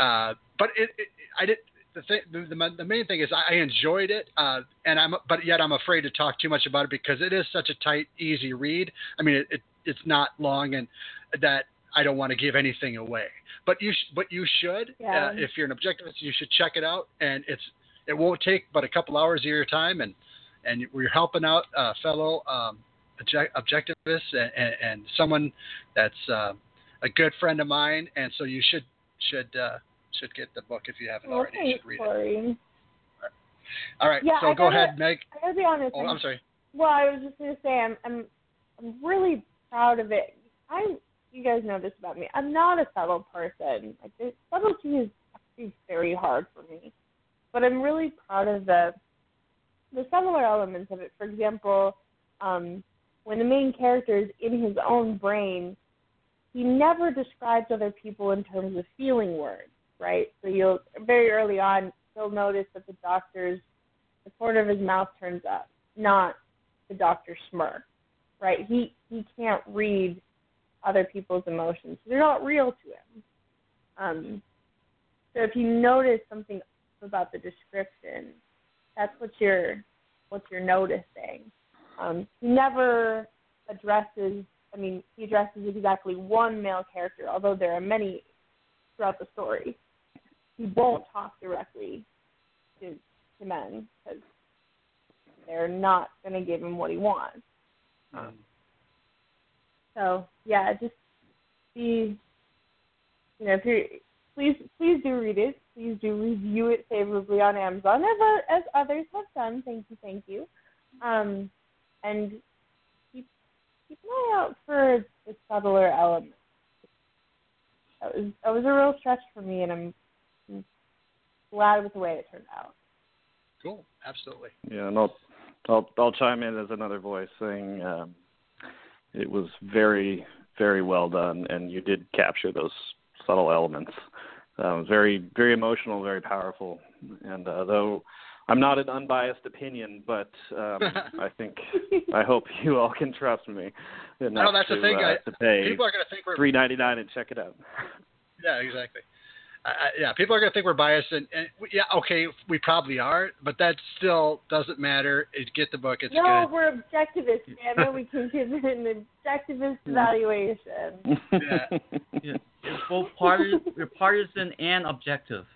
Speaker 2: uh, but it, it, I did. The thing, the, the, main thing is I enjoyed it, uh, and I'm, but yet I'm afraid to talk too much about it because it is such a tight, easy read. I mean, it, it it's not long, and that I don't want to give anything away. But you, sh- but you should,
Speaker 4: Yeah.
Speaker 2: uh, if you're an objectivist, you should check it out, and it's, it won't take but a couple hours of your time, and and we're helping out a fellow um, objectivist and, and, and someone that's uh, a good friend of mine, and so you should should uh, should get the book if you haven't
Speaker 4: Well,
Speaker 2: already. You should read it.
Speaker 4: Corey.
Speaker 2: All right,
Speaker 4: Yeah,
Speaker 2: so
Speaker 4: I
Speaker 2: go
Speaker 4: gotta-
Speaker 2: ahead, Meg.
Speaker 4: I gotta be honest.
Speaker 2: Oh, I'm sorry.
Speaker 4: Well, I was just gonna say I'm I'm I'm really proud of it. I you guys know this about me. I'm not a subtle person. Like this, subtlety is actually very hard for me. But I'm really proud of the the similar elements of it. For example, um, when the main character is in his own brain, he never describes other people in terms of feeling words, right? So you'll very early on you'll notice that the doctor's the corner of his mouth turns up, not the doctor smirk, right? He he can't read other people's emotions. They're not real to him. Um, so if you notice something about the description, that's what you're what you're noticing. Um, he never addresses. I mean, he addresses exactly one male character, although there are many throughout the story. He won't talk directly to to men because they're not going to give him what he wants.
Speaker 2: Um,
Speaker 4: So yeah, just be, you know, if you're, please please do read it. Please do review it favorably on Amazon, as as others have done. Thank you, thank you. Um, and keep keep an eye out for the subtler elements. That was that was a real stretch for me, and I'm, I'm glad with the way it turned out.
Speaker 2: Cool. Absolutely.
Speaker 5: Yeah, and I'll I'll I'll chime in as another voice saying um, it was very very well done, and you did capture those subtle elements. Um, very very emotional, very powerful, and uh, though I'm not an unbiased opinion, but um, I think I hope you all can trust me
Speaker 2: No, that's
Speaker 5: to,
Speaker 2: the thing.
Speaker 5: uh,
Speaker 2: I,
Speaker 5: to pay
Speaker 2: people are going to think we're
Speaker 5: three ninety nine and check it out.
Speaker 2: Yeah, exactly. I, I, yeah, people are going to think we're biased, and, and we, yeah, okay, we probably are, but that still doesn't matter. It, get the book; it's
Speaker 4: no,
Speaker 2: good.
Speaker 4: we're objectivists, damn it. We can give it an objectivist evaluation.
Speaker 2: Yeah.
Speaker 3: Yeah, it's both partisan, partisan and objective.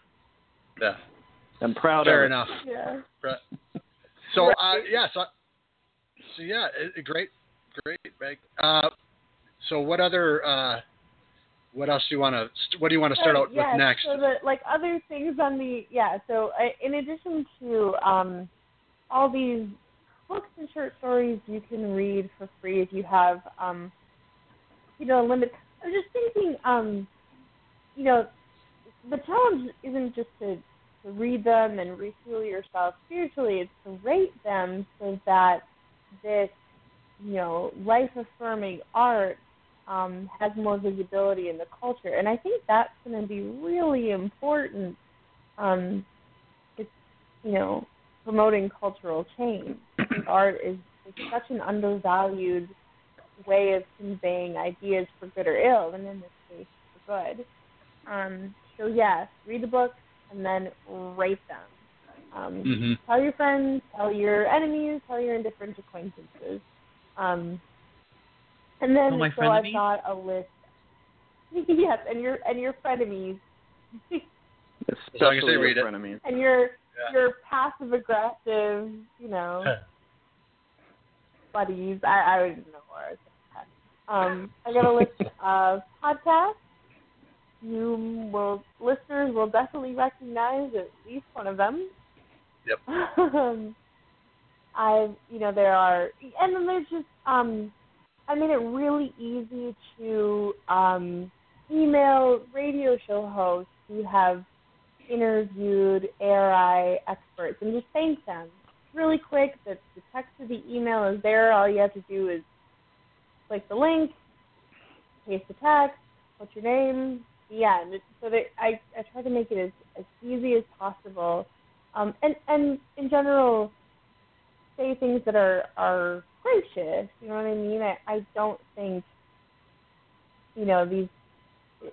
Speaker 2: Yeah,
Speaker 5: I'm proud
Speaker 2: fair
Speaker 5: of it.
Speaker 2: enough.
Speaker 4: Yeah.
Speaker 2: So, uh, yeah, so, so yeah, it, it- great, great, Meg. Uh, so, what other, uh, what else do you want to, what do you want to start
Speaker 4: Uh,
Speaker 2: out
Speaker 4: yeah,
Speaker 2: with next?
Speaker 4: So the like other things on the yeah. So uh, in addition to um, all these books and short stories you can read for free if you have um, you know a limit. I was just thinking um, you know the challenge isn't just to to read them and refuel yourself spiritually. It's to rate them so that this you know life affirming art um, has more visibility in the culture. And I think that's going to be really important. Um, it's, you know, promoting cultural change. Art is, is such an undervalued way of conveying ideas for good or ill, and in this case, for good. Um, so, yes, read the books and then rate them. Um,
Speaker 2: hmm
Speaker 4: tell your friends, tell your enemies, tell your indifferent acquaintances. Um, and then
Speaker 3: Tell my
Speaker 4: so I've got a list. yes, and your and your frenemies,
Speaker 2: long as they
Speaker 5: Especially
Speaker 2: read it.
Speaker 5: frenemies.
Speaker 4: and your
Speaker 2: Yeah.
Speaker 4: your passive aggressive, you know, buddies. I I don't know where I was going. Um, I got a list of podcasts. You will listeners will definitely recognize at least one of them.
Speaker 2: Yep.
Speaker 4: um, I you know there are and then there's just um I made it really easy to um email radio show hosts who have interviewed ARI experts and just thank them. Really quick, the, the text of the email is there. All you have to do is click the link, paste the text, what's your name, end. So that I, I try to make it as, as easy as possible. Um, and, and in general, say things that are, are gracious. You know what I mean? I, I don't think, you know, these,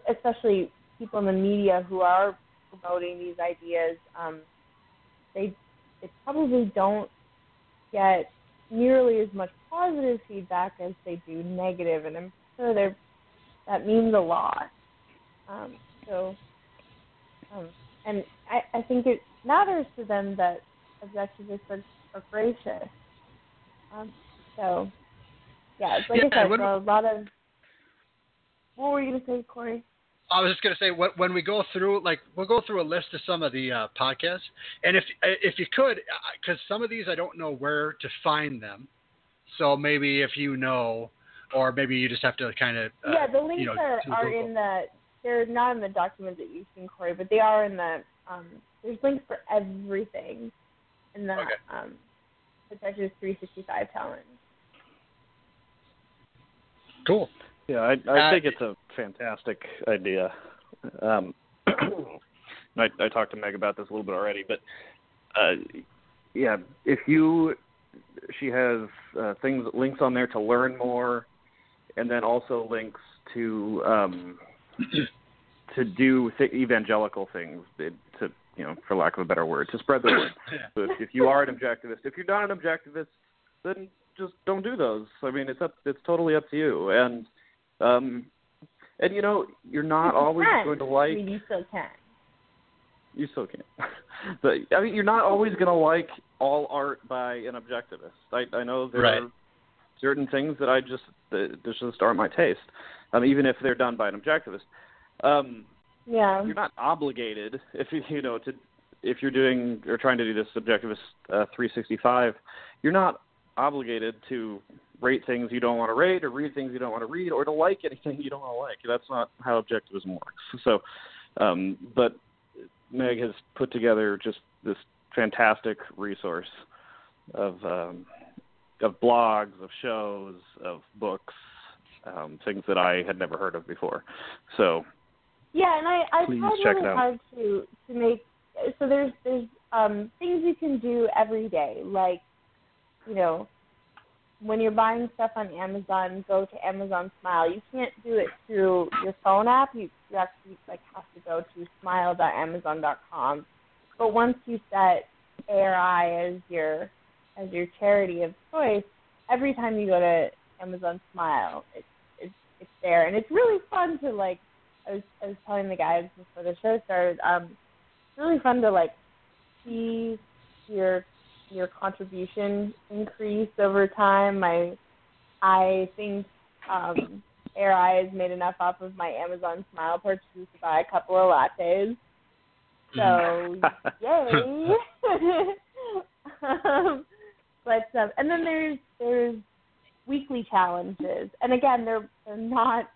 Speaker 4: especially people in the media who are promoting these ideas, um, they they probably don't get nearly as much positive feedback as they do negative, and I'm sure they're, that means a lot. Um, so, um, and I, I think it matters to them that objectivists are, are gracious. Um, so, yeah, it's like
Speaker 2: Yeah,
Speaker 4: I said,
Speaker 2: when-
Speaker 4: a lot of. What were you gonna say, Corey?
Speaker 2: I was just gonna say when when we go through like we'll go through a list of some of the uh, podcasts, and if if you could, because some of these I don't know where to find them, so maybe if you know, or maybe you just have to kind of uh,
Speaker 4: yeah, the links
Speaker 2: you know,
Speaker 4: are, are in the. They're not in the document that you've seen, Corey, but they are in the. Um, there's links for everything in the
Speaker 2: Okay.
Speaker 4: um, Objectivist 365 challenge.
Speaker 2: cool.
Speaker 5: Yeah, I, I
Speaker 2: Uh,
Speaker 5: think it's a fantastic idea. Um, I, I talked to Meg about this a little bit already, but uh, yeah, if you, she has uh, things links on there to learn more, and then also links to um, to do th- evangelical things, it- to you know, for lack of a better word, to spread the word. So if, if you are an objectivist, if you're not an objectivist, then just don't do those. I mean, it's up, it's totally up to you. And um, and you know, you're not
Speaker 4: You
Speaker 5: always
Speaker 4: can.
Speaker 5: going to
Speaker 4: I
Speaker 5: like.
Speaker 4: mean, you still can.
Speaker 5: You still can't. but I mean, you're not always going to like all art by an objectivist. I I know there
Speaker 2: Right.
Speaker 5: are certain things that I just that just aren't my taste. Um, even if they're done by an objectivist. Um,
Speaker 4: Yeah.
Speaker 5: you're not obligated if you you know to if you're doing or trying to do this objectivist uh, 365 you're not obligated to rate things you don't want to rate or read things you don't want to read or to like anything you don't want to like. That's not how objectivism works. So, um, but Meg has put together just this fantastic resource of um, of blogs, of shows, of books, um, things that I had never heard of before. So
Speaker 4: Yeah, and I I tried
Speaker 5: check
Speaker 4: really hard to to make so there's there's um things you can do every day like you know when you're buying stuff on Amazon, go to Amazon Smile. You can't do it through your phone app. You, you actually like have to go to smile.amazon.com. But once you set ARI as your as your charity of choice, every time you go to Amazon Smile, it's it's it's there, and it's really fun to like. I was I was telling the guys before the show started. Um, it's really fun to like see your your contribution increase over time. I I think um, ARI has made enough off of my Amazon Smile purchases to buy a couple of lattes. So yay! um, but um, and then there's there's weekly challenges, and again they're they're not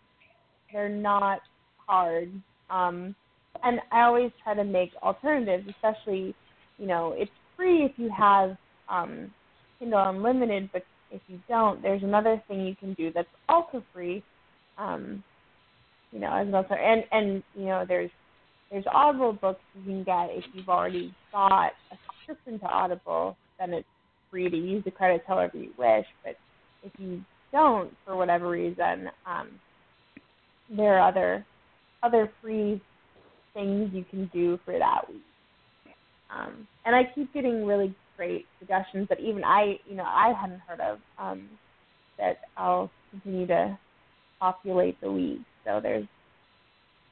Speaker 4: they're not hard. Um, and I always try to make alternatives, especially you know it's free if you have um, Kindle Unlimited, but if you don't, there's another thing you can do that's also free. Um, you know, as an alternative, and and you know there's there's Audible books you can get if you've already got a subscription to Audible, then it's free to use the credits however you wish. But if you don't, for whatever reason, um, there are other other free things you can do for that week. Um, and I keep getting really great suggestions that even I, you know, I hadn't heard of. Um, that I'll continue to populate the week. So there's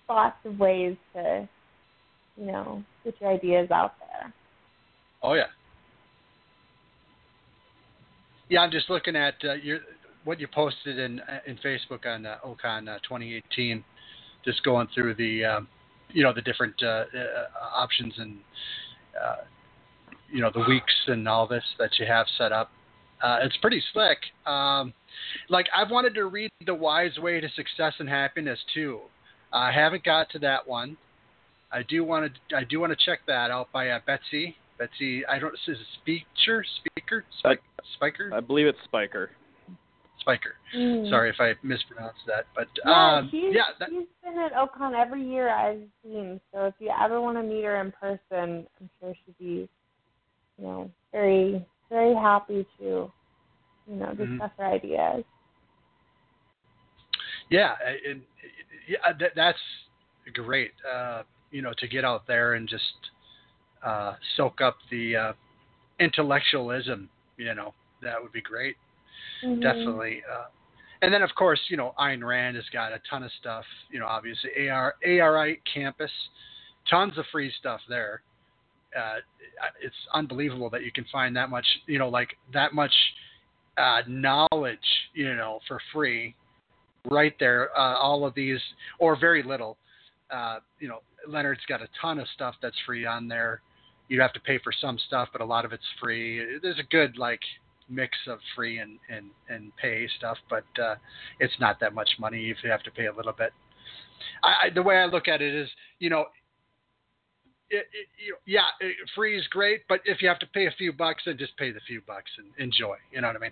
Speaker 4: lots of ways to, you know, get your ideas out there.
Speaker 2: Oh yeah. Yeah, I'm just looking at uh, your what you posted in uh, in Facebook on uh, Ocon uh, 2018. Just going through the um, you know the different uh, uh, options and uh, you know the weeks and all this that you have set up. It's pretty slick. Um, like I've wanted to read The Wise Way to Success and Happiness too. I haven't got to that one. I do want to I do want to check that out by uh, Betsy. Betsy, I don't is it Speaker Speaker Spike, Speicher
Speaker 5: I believe it's Speicher.
Speaker 2: Speicher.
Speaker 4: Mm.
Speaker 2: Sorry if I mispronounced that, but
Speaker 4: Yeah,
Speaker 2: um,
Speaker 4: she's,
Speaker 2: yeah, that,
Speaker 4: she's been at Ocon every year I've seen. So if you ever want to meet her in person, I'm sure she'd be, you know, very very happy to, you know,
Speaker 2: Mhm.
Speaker 4: discuss her ideas.
Speaker 2: yeah, and, yeah, that, that's great. Uh, you know, to get out there and just uh, soak up the uh, intellectualism. You know, that would be great.
Speaker 4: Mhm.
Speaker 2: definitely. Uh, and then, of course, you know, Ayn Rand has got a ton of stuff. You know, obviously, AR, ARI Campus, tons of free stuff there. Uh, it's unbelievable that you can find that much, you know, like that much uh, knowledge, you know, for free right there. Uh, all of these, or very little. Uh, you know, Leonard's got a ton of stuff that's free on there. You have to pay for some stuff, but a lot of it's free. There's a good like mix of free and and and pay stuff, but uh, it's not that much money if you have to pay a little bit. I, I the way I look at it is, you know, it, it, you know, yeah, it, free is great, but if you have to pay a few bucks, then just pay the few bucks and enjoy. You know what I mean?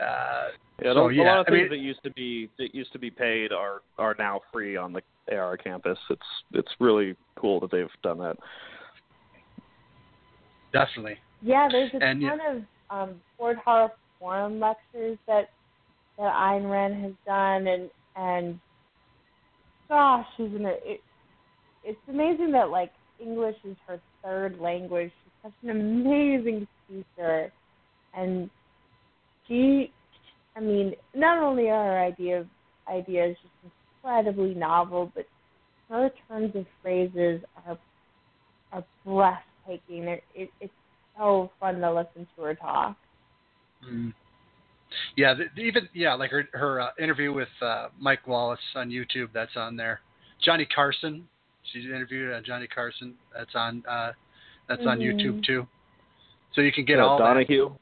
Speaker 2: Uh,
Speaker 5: Yeah,
Speaker 2: So,
Speaker 5: a lot of
Speaker 2: I
Speaker 5: things
Speaker 2: mean-
Speaker 5: that used to be that used to be paid are are now free on the AR campus. It's it's really cool that they've done that.
Speaker 2: Definitely.
Speaker 4: Yeah, there's a
Speaker 2: And,
Speaker 4: ton of um, Ford Hall Forum lectures that that Ayn Rand has done, and and gosh, she's an it, it's amazing that like English is her third language. She's such an amazing speaker, and she, I mean, not only are her idea ideas just incredibly novel, but her turns of phrases are are breathtaking. They're, it, it's so fun to listen to her talk.
Speaker 2: Mm. Yeah, the, the- even yeah, like her her uh, interview with uh, Mike Wallace on YouTube. That's on there. Johnny Carson. She's interviewed uh, Johnny Carson. That's on uh, that's on
Speaker 4: Mhm.
Speaker 2: YouTube too. So you can get
Speaker 5: Yeah,
Speaker 2: all that.
Speaker 5: Donahue.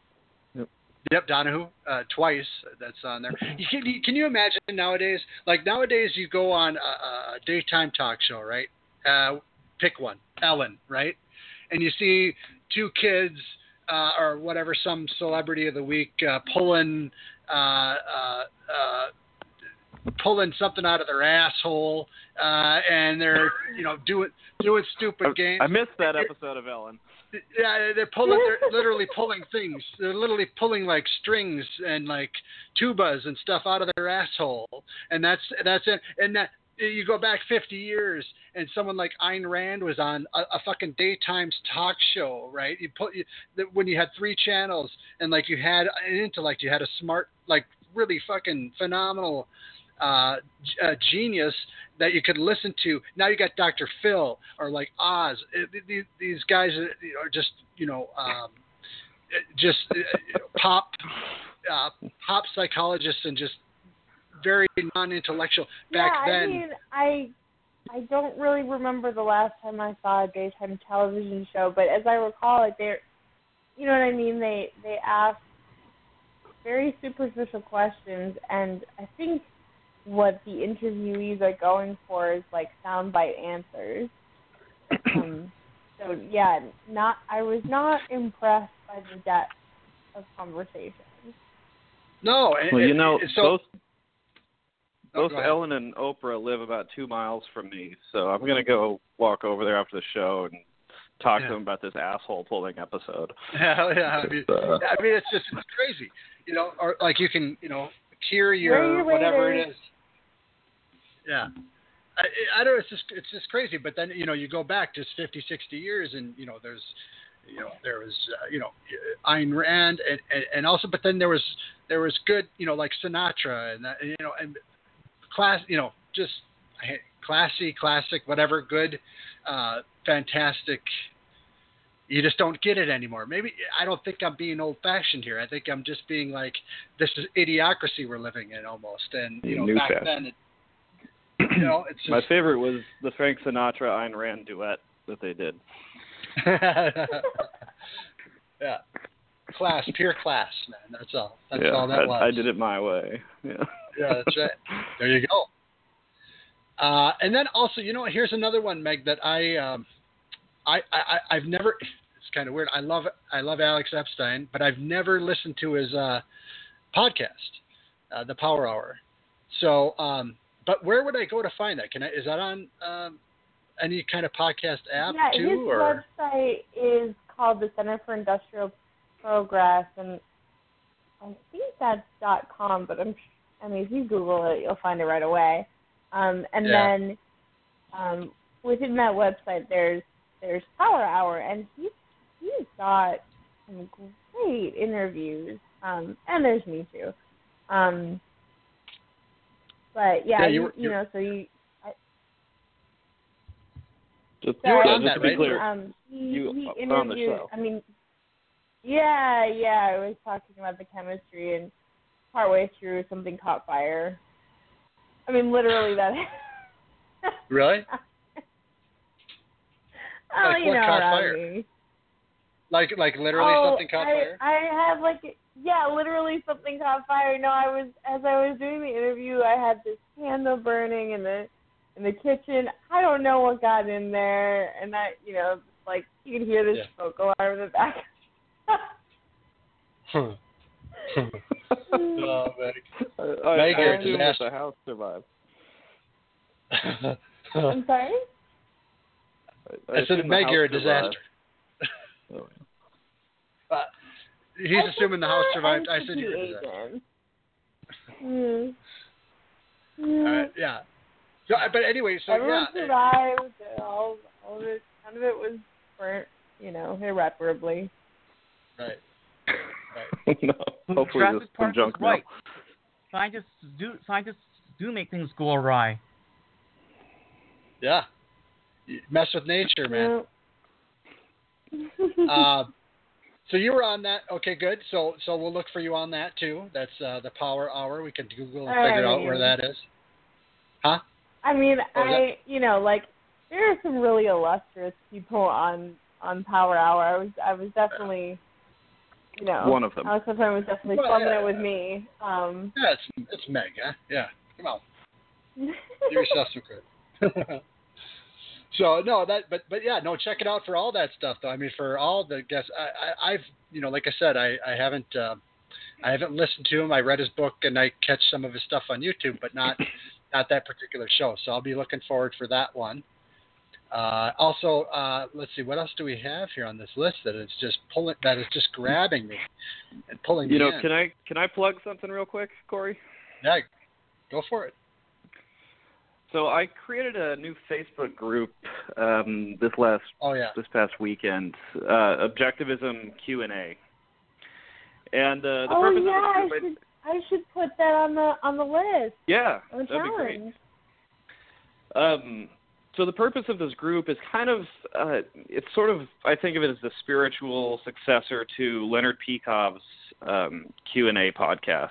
Speaker 2: Yep, Donahue, uh, twice. That's on there. You can, you, can you imagine nowadays? Like nowadays, you go on a, a daytime talk show, right? Uh, pick one, Ellen, right? And you see two kids uh, or whatever, some celebrity of the week uh, pulling uh, uh, uh, pulling something out of their asshole, uh, and they're you know doing doing stupid games.
Speaker 5: I missed that episode of Ellen.
Speaker 2: Yeah, they're pulling. They're literally pulling things. They're literally pulling like strings and like tubas and stuff out of their asshole, and that's that's it. And that you go back 50 years, and someone like Ayn Rand was on a, a fucking daytime talk show, right? You put you, when you had three channels, and like you had an intellect, you had a smart, like really fucking phenomenal uh, uh, genius that you could listen to. Now you got Dr. Phil or like Oz. It, these, these guys are just you know um, just uh, pop uh, pop psychologists and just very non-intellectual back
Speaker 4: yeah,
Speaker 2: then.
Speaker 4: I mean, I I don't really remember the last time I saw a daytime television show, but as I recall, like they're, you know what I mean. They they ask very superficial questions, and I think what the interviewees are going for is like soundbite answers. um, so yeah, not I was not impressed by the depth of conversation.
Speaker 2: no, and,
Speaker 5: Well, you know,
Speaker 2: so
Speaker 5: both
Speaker 2: Oh,
Speaker 5: both
Speaker 2: go.
Speaker 5: Ellen and Oprah live about two miles from me, so I'm gonna go walk over there after the show and talk
Speaker 2: Yeah.
Speaker 5: to them about this asshole pulling episode.
Speaker 2: Hell yeah. I mean,
Speaker 5: Uh,
Speaker 2: I mean, it's just it's crazy, you know. Or like you can, you know, cure your
Speaker 4: are
Speaker 2: whatever it
Speaker 4: waiters?
Speaker 2: Yeah. I, I don't know. It's just it's just crazy. But then you know you go back just 50, 60 years, and you know there's, you know there was uh, you know Ayn Rand, and, and and also but then there was there was good you know like Sinatra and that, you know and class you know just classy classic whatever good uh, fantastic you just don't get it anymore. Maybe I don't think I'm being old fashioned here. I think I'm just being like this is idiocracy we're living in almost. And you know
Speaker 5: New
Speaker 2: back
Speaker 5: fast.
Speaker 2: then, it, you know, it's just, My
Speaker 5: favorite was the Frank Sinatra Ayn Rand duet that they did.
Speaker 2: yeah, class, pure class, man. That's all. That's
Speaker 5: yeah,
Speaker 2: all that
Speaker 5: I,
Speaker 2: was.
Speaker 5: I did it my way. Yeah.
Speaker 2: Yeah, that's right. There you go. Uh, and then also, you know, here's another one, Meg, that I, um, I, I, I've never. It's kind of weird. I love, I love Alex Epstein, but I've never listened to his uh, podcast, uh, The Power Hour. So, um, but where would I go to find that? Can I? Is that on um, any kind of podcast app
Speaker 4: yeah,
Speaker 2: too,
Speaker 4: his
Speaker 2: or?
Speaker 4: website is called the Center for Industrial Progress, and I think that's dot com. But I'm, I mean, if you Google it, you'll find it right away. Um, and
Speaker 2: Yeah.
Speaker 4: then um, within that website, there's there's Power Hour, and he's he's got some great interviews. Um, and there's me too. Um, but yeah,
Speaker 2: Yeah,
Speaker 4: you,
Speaker 2: you
Speaker 4: you know, so you
Speaker 5: Just,
Speaker 2: You were
Speaker 5: yeah,
Speaker 2: on
Speaker 5: just
Speaker 2: that,
Speaker 5: to be
Speaker 2: right?
Speaker 5: clear,
Speaker 4: Um, he,
Speaker 5: You
Speaker 4: he
Speaker 5: were on the
Speaker 4: interviewed.
Speaker 5: show.
Speaker 4: I mean, yeah, yeah. I was talking about the chemistry, and partway through, something caught fire. I mean, literally that.
Speaker 2: Really?
Speaker 4: oh,
Speaker 2: Like
Speaker 4: you know
Speaker 2: caught fire?
Speaker 4: I mean.
Speaker 2: Like, like literally
Speaker 4: oh,
Speaker 2: something caught
Speaker 4: I,
Speaker 2: fire?
Speaker 4: I have like, yeah, literally something caught fire. No, I was as I was doing the interview, I had this candle burning in the in the kitchen. I don't know what got in there, and I, you know, like you could hear this
Speaker 2: Yeah.
Speaker 4: smoke out of the back.
Speaker 2: Oh, Meg.
Speaker 5: I, I,
Speaker 2: Meg,
Speaker 5: I
Speaker 2: you're a
Speaker 5: assume that
Speaker 2: disaster.
Speaker 5: the house survived.
Speaker 4: I'm sorry.
Speaker 5: I,
Speaker 2: I said,
Speaker 5: assume the
Speaker 2: Meg,
Speaker 5: house
Speaker 2: you're a disaster.
Speaker 5: Oh,
Speaker 2: Uh, he's
Speaker 4: I
Speaker 2: assuming the house survived. I said you're a
Speaker 4: NCT
Speaker 2: disaster.
Speaker 4: agents. Mm.
Speaker 2: All right, yeah. So, uh, but anyway, so
Speaker 4: Everyone
Speaker 2: yeah,
Speaker 4: survived. All, all of it, none of it was burnt, you know, irreparably.
Speaker 2: Right.
Speaker 5: no. Hopefully
Speaker 3: Jurassic
Speaker 5: this some
Speaker 3: Park
Speaker 5: junk
Speaker 3: is right. Scientists do scientists do make things go awry.
Speaker 2: Yeah. You mess with nature, man. Uh, so you were on that. Okay, good. So so we'll look for you on that too. That's uh, the Power Hour. We can Google and
Speaker 4: All
Speaker 2: figure out
Speaker 4: right.
Speaker 2: where that is. Huh?
Speaker 4: I mean,
Speaker 2: is
Speaker 4: I, you know, like there are some really illustrious people on on Power Hour. I was, I was definitely, you know,
Speaker 5: One of them.
Speaker 4: Alex Lefebvre was definitely
Speaker 2: Well,
Speaker 4: slumming
Speaker 2: yeah.
Speaker 4: it with me. Um,
Speaker 2: Yeah, it's it's Meg, huh? Yeah, come on, give yourself some credit. so no, that but but yeah, no, check it out for all that stuff though. I mean, for all the guests, I, I I've you know, like I said, I I haven't. Uh, I haven't listened to him. I read his book and I catch some of his stuff on YouTube, but not not that particular show. So I'll be looking forward for that one. Uh, also, uh, let's see, what else do we have here on this list that is just pulling, that is just grabbing me and pulling
Speaker 5: You
Speaker 2: me
Speaker 5: know,
Speaker 2: in?
Speaker 5: can I can I plug something real quick, Corey?
Speaker 2: Yeah, go for it.
Speaker 5: So I created a new Facebook group um, this last
Speaker 2: Oh yeah,
Speaker 5: this past weekend, uh, Objectivism Q and A. And uh, the
Speaker 4: oh
Speaker 5: purpose
Speaker 4: yeah, I
Speaker 5: of this group,
Speaker 4: should I should put that on the on the list.
Speaker 5: yeah, that'd be great. Um, so the purpose of this group is kind of uh, it's sort of I think of it as the spiritual successor to Leonard Peikoff's um, Q and A podcast.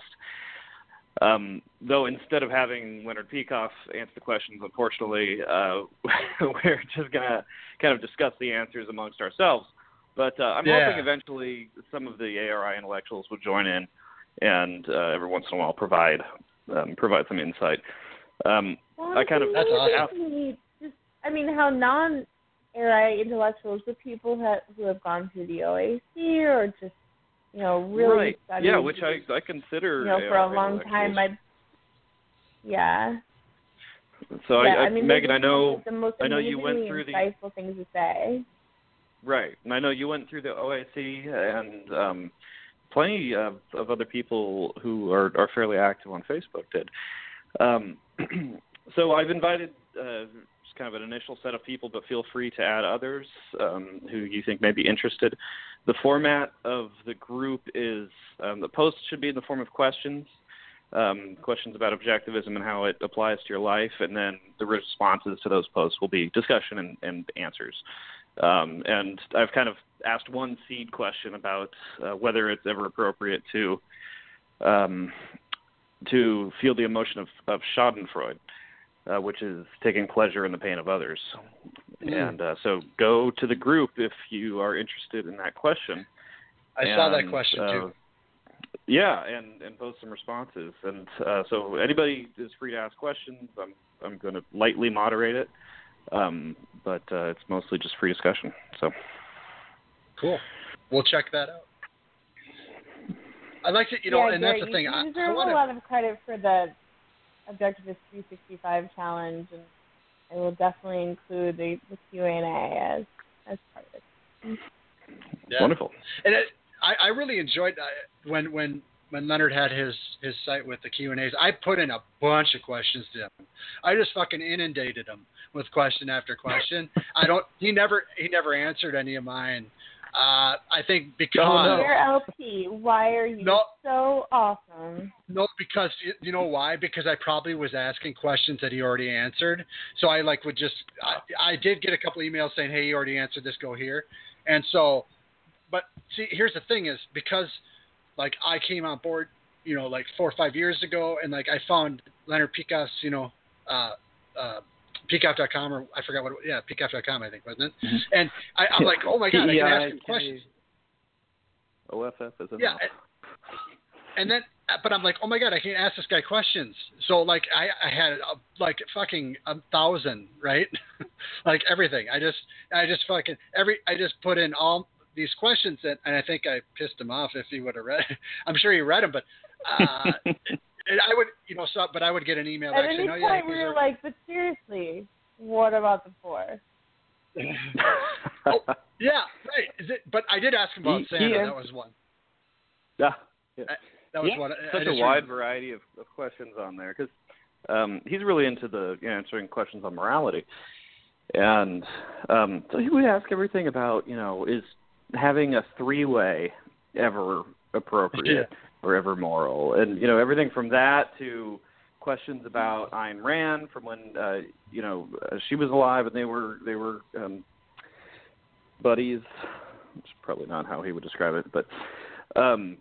Speaker 5: Um, though instead of having Leonard Peikoff answer the questions, unfortunately, uh, we're just gonna kind of discuss the answers amongst ourselves. But uh, I'm
Speaker 2: Yeah.
Speaker 5: hoping eventually some of the ARI intellectuals will join in and uh, every once in a while provide um, provide some insight. Um,
Speaker 4: That
Speaker 5: I kind of-
Speaker 2: That's awesome.
Speaker 4: neat. I mean, how non ARI intellectuals, the people that who have gone through the OAC or just you know really
Speaker 5: right.
Speaker 4: studied,
Speaker 5: Yeah, which I I consider
Speaker 4: you know for a long time. I yeah.
Speaker 5: So
Speaker 4: yeah,
Speaker 5: I, I,
Speaker 4: mean,
Speaker 5: Megan, I know I know you went through the-
Speaker 4: insightful things to say.
Speaker 5: right, and I know you went through the OAC and um, plenty of, of other people who are are fairly active on Facebook did. Um, so I've invited uh, kind of an initial set of people, but feel free to add others um, who you think may be interested. The format of the group is um, the post should be in the form of questions. um, questions about objectivism and how it applies to your life, and then the responses to those posts will be discussion and, and answers. Um, and I've kind of asked one seed question about uh, whether it's ever appropriate to um, to feel the emotion of, of Schadenfreude, uh, which is taking pleasure in the pain of others.
Speaker 2: Mm.
Speaker 5: And uh, so go to the group if you are interested in that question.
Speaker 2: I saw that question
Speaker 5: uh,
Speaker 2: too.
Speaker 5: Yeah, and and post some responses. And uh, so anybody is free to ask questions. I'm I'm going to lightly moderate it, um, but uh, it's mostly just free discussion. So
Speaker 2: Cool. We'll check that out. I like to, you know,
Speaker 4: yeah,
Speaker 2: and
Speaker 4: Gary,
Speaker 2: that's the thing.
Speaker 4: You
Speaker 2: I, I wanna,
Speaker 4: a lot of credit for the Objectivist 365 challenge, and I will definitely include the, the Q and A as as part of it.
Speaker 2: yeah.
Speaker 5: wonderful.
Speaker 2: And it, I, I really enjoyed uh, when when when Leonard had his his site with the Q and A's. I put in a bunch of questions to him. I just fucking inundated him with question after question. I don't. He never he never answered any of mine. Uh, I think because
Speaker 5: no.
Speaker 4: Dear LP, why are you
Speaker 2: No.
Speaker 4: so awesome?
Speaker 2: No, because you- you know why? Because I probably was asking questions that he already answered. So I like would just I, I did get a couple emails saying, "Hey, you already answered this. Go here." And so, but see, here's the thing: is because like I came on board, you know, like four or five years ago, and like I found Leonard Peikoff, you know, uh, uh, Peikoff.com or I forgot what, it, yeah, Peikoff.com I think wasn't it?
Speaker 5: Mhm.
Speaker 2: And I, I'm like, oh my god, I can ask him questions.
Speaker 5: OFF is
Speaker 2: Yeah,
Speaker 5: enough.
Speaker 2: and then but I'm like, oh my god, I can ask this guy questions. So like I I had uh, like fucking a thousand, right? like everything. I just I just fucking every I just put in all these questions and, and I think I pissed him off if he would have read. I'm sure he read them, but uh, and I would you know so but I would get an email
Speaker 4: At
Speaker 2: back
Speaker 4: any
Speaker 2: saying, oh yeah,
Speaker 4: point, we were
Speaker 2: are-
Speaker 4: like, but seriously, what about the four?
Speaker 2: oh, yeah, right. Is it, but I did ask him about
Speaker 5: He- he
Speaker 2: Santa.
Speaker 5: an-
Speaker 2: that was one.
Speaker 5: Ah, yeah.
Speaker 2: That was
Speaker 5: Yeah,
Speaker 2: one.
Speaker 5: Such a wide
Speaker 2: remember-
Speaker 5: variety of, of questions on there because um, he's really into the you know, answering questions on morality, and um, so he would ask everything about you know is having a three way ever appropriate or ever moral, and you know everything from that to questions about Ayn Rand from when uh, you know uh, she was alive and they were they were um, buddies. It's probably not how he would describe it, but um,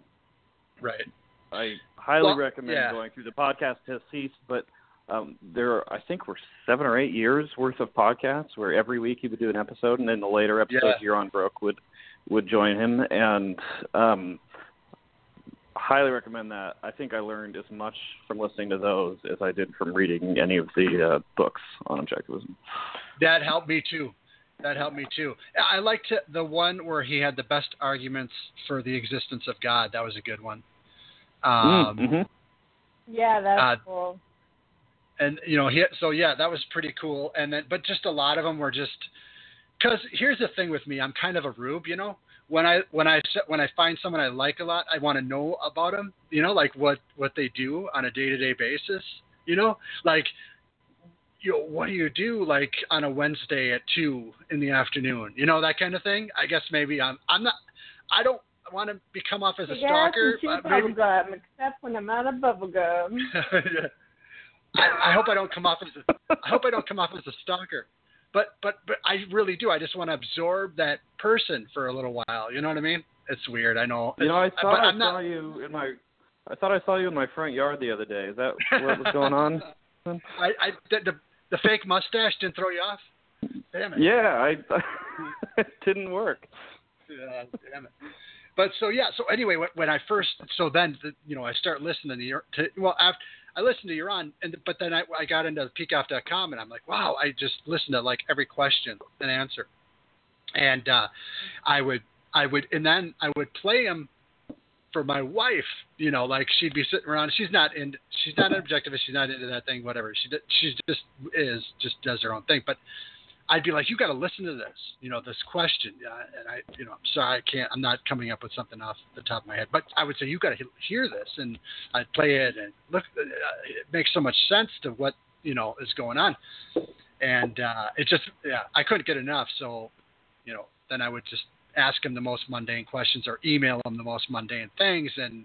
Speaker 2: Right.
Speaker 5: I highly
Speaker 2: Well,
Speaker 5: recommend
Speaker 2: yeah.
Speaker 5: going through the podcast has ceased, but um, there are, I think, were seven or eight years worth of podcasts where every week he would do an episode, and then the later episodes,
Speaker 2: Yeah.
Speaker 5: Yaron Brook would would join him, and um, highly recommend that. I think I learned as much from listening to those as I did from reading any of the uh, books on objectivism.
Speaker 2: That helped me too. That helped me too. I liked the one where he had the best arguments for the existence of God. That was a good one. Um,
Speaker 5: mm-hmm.
Speaker 4: Yeah, that's
Speaker 2: Uh,
Speaker 4: cool.
Speaker 2: and you know he so yeah that was pretty cool and then but just a lot of them were just because here's the thing with me i'm kind of a rube you know when i when i when i find someone i like a lot i want to know about them you know like what what they do on a day-to-day basis you know like you know, what do you do like on a wednesday at two in the afternoon you know that kind of thing i guess maybe i'm i'm not i don't want to become off as a
Speaker 4: Gas
Speaker 2: stalker but maybe,
Speaker 4: bubble gum, except when I'm out of bubble gum.
Speaker 2: yeah. I, I hope I don't come off as a, I hope I don't come off as a stalker. But but but I really do. I just want to absorb that person for a little while. You know what I mean? It's weird. I know.
Speaker 5: You know, I thought I
Speaker 2: I'm not-
Speaker 5: saw you in my. I thought I saw you in my front yard the other day. Is that what was going on?
Speaker 2: I, I the, the the fake mustache didn't throw you off. Damn it.
Speaker 5: Yeah, I. it didn't work.
Speaker 2: Yeah, damn it. But so yeah, so anyway, when, I first, so then the, you know I start listening to well after I listened to Yaron, and but then I, I got into peikoff.com and I'm like, wow, I just listened to like every question and answer, and uh, I would I would and then I would play them for my wife, you know, like she'd be sitting around. She's not in, she's not an objectivist. She's not into that thing, whatever. She she just is, just does her own thing. But I'd be like, you got to listen to this, you know, this question. Uh, and I, you know, I'm sorry, I can't, I'm not coming up with something off the top of my head, but I would say, you got to hear this. And I'd play it and look, uh, it makes so much sense to what, you know, is going on. And uh, it just, yeah, I couldn't get enough. So, you know, then I would just ask him the most mundane questions or email him the most mundane things and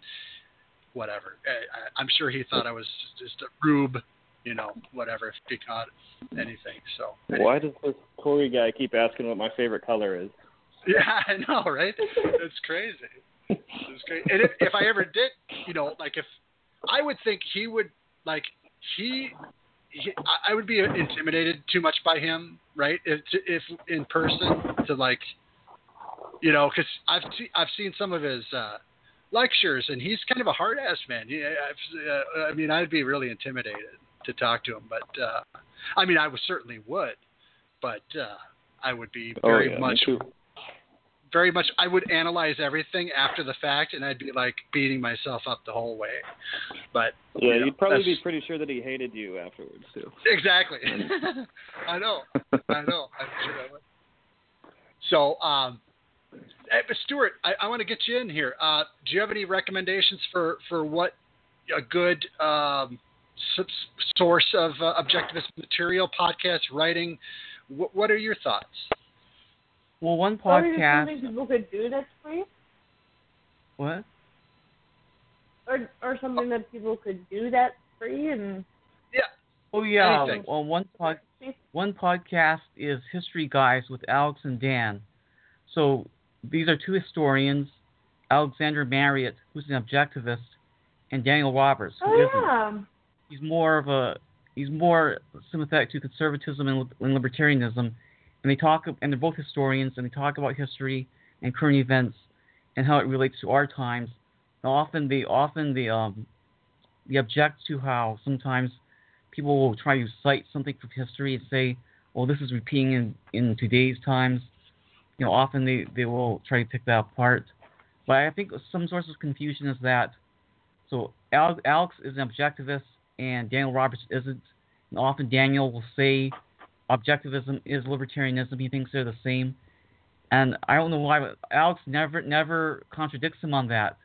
Speaker 2: whatever. I, I'm sure he thought I was just a rube, you know, whatever, if he caught anything. So,
Speaker 5: Why does this Corey guy keep asking what my favorite color is?
Speaker 2: Yeah, I know, right? It's crazy. It's crazy. And if, if I ever did, you know, like if I would think he would like he, he I- would be intimidated too much by him, right? If if in person to like, you know, because I've seen I've seen some of his uh lectures, and he's kind of a hard ass man. Yeah, I've, uh, I mean, I'd be really intimidated to talk to him, but uh I mean, I would certainly would, but uh I would be very
Speaker 5: oh, yeah,
Speaker 2: much very much I would analyze everything after the fact and I'd be like beating myself up the whole way. But
Speaker 5: Yeah,
Speaker 2: you know,
Speaker 5: you'd probably be pretty sure that he hated you afterwards too.
Speaker 2: exactly. I know. I know. I'm sure I would. So, um Stuart, I, I want to get you in here. Uh, do you have any recommendations for, for what a good um, source of uh, objectivist material, podcast, writing? What, what are your thoughts?
Speaker 3: Well, one
Speaker 4: Or is it
Speaker 3: podcast.
Speaker 4: something people could do that's free?
Speaker 3: What?
Speaker 4: Or or something that people could do that's free and Yeah.
Speaker 3: Oh yeah.
Speaker 2: Anything.
Speaker 3: Well, one pod, one podcast is History Guys with Alex and Dan. So these are two historians, Alexander Marriott, who's an objectivist, and Daniel Roberts, who
Speaker 4: Oh
Speaker 3: not
Speaker 4: yeah.
Speaker 3: He's more of a he's more sympathetic to conservatism and, and libertarianism, and they talk and they're both historians and they talk about history and current events and how it relates to our times. And often they often they um they object to how sometimes people will try to cite something from history and say, well, this is repeating in, in today's times. You know, often they, they will try to pick that apart. But I think some source of confusion is that so Alex, Alex is an objectivist and Daniel Roberts isn't. And often Daniel will say objectivism is libertarianism. He thinks they're the same. And I don't know why, but Alex never never contradicts him on that.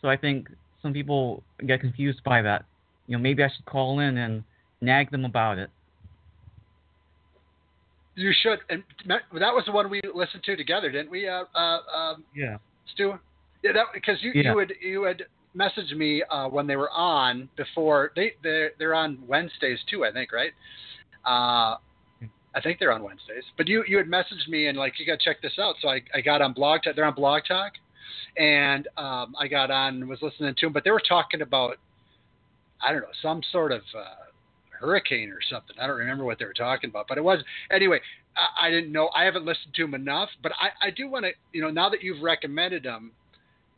Speaker 3: So I think some people get confused by that. You know, maybe I should call in and nag them about it.
Speaker 2: You should. And that was the one we listened to together, didn't we, uh, uh, um,
Speaker 3: Yeah.
Speaker 2: Stu? Yeah, that because you
Speaker 3: Yeah.
Speaker 2: you had you had messaged me uh, when they were on before they they're, they're on Wednesdays too, I think, right? Uh, I think they're on Wednesdays. But you you had messaged me and like you got to check this out. So I I got on Blog Talk. They're on Blog Talk, and um, I got on and was listening to them. But they were talking about I don't know some sort of uh, hurricane or something. I don't remember what they were talking about, but it was anyway. I, didn't know. I haven't listened to them enough, but I I do want to you know now that you've recommended them,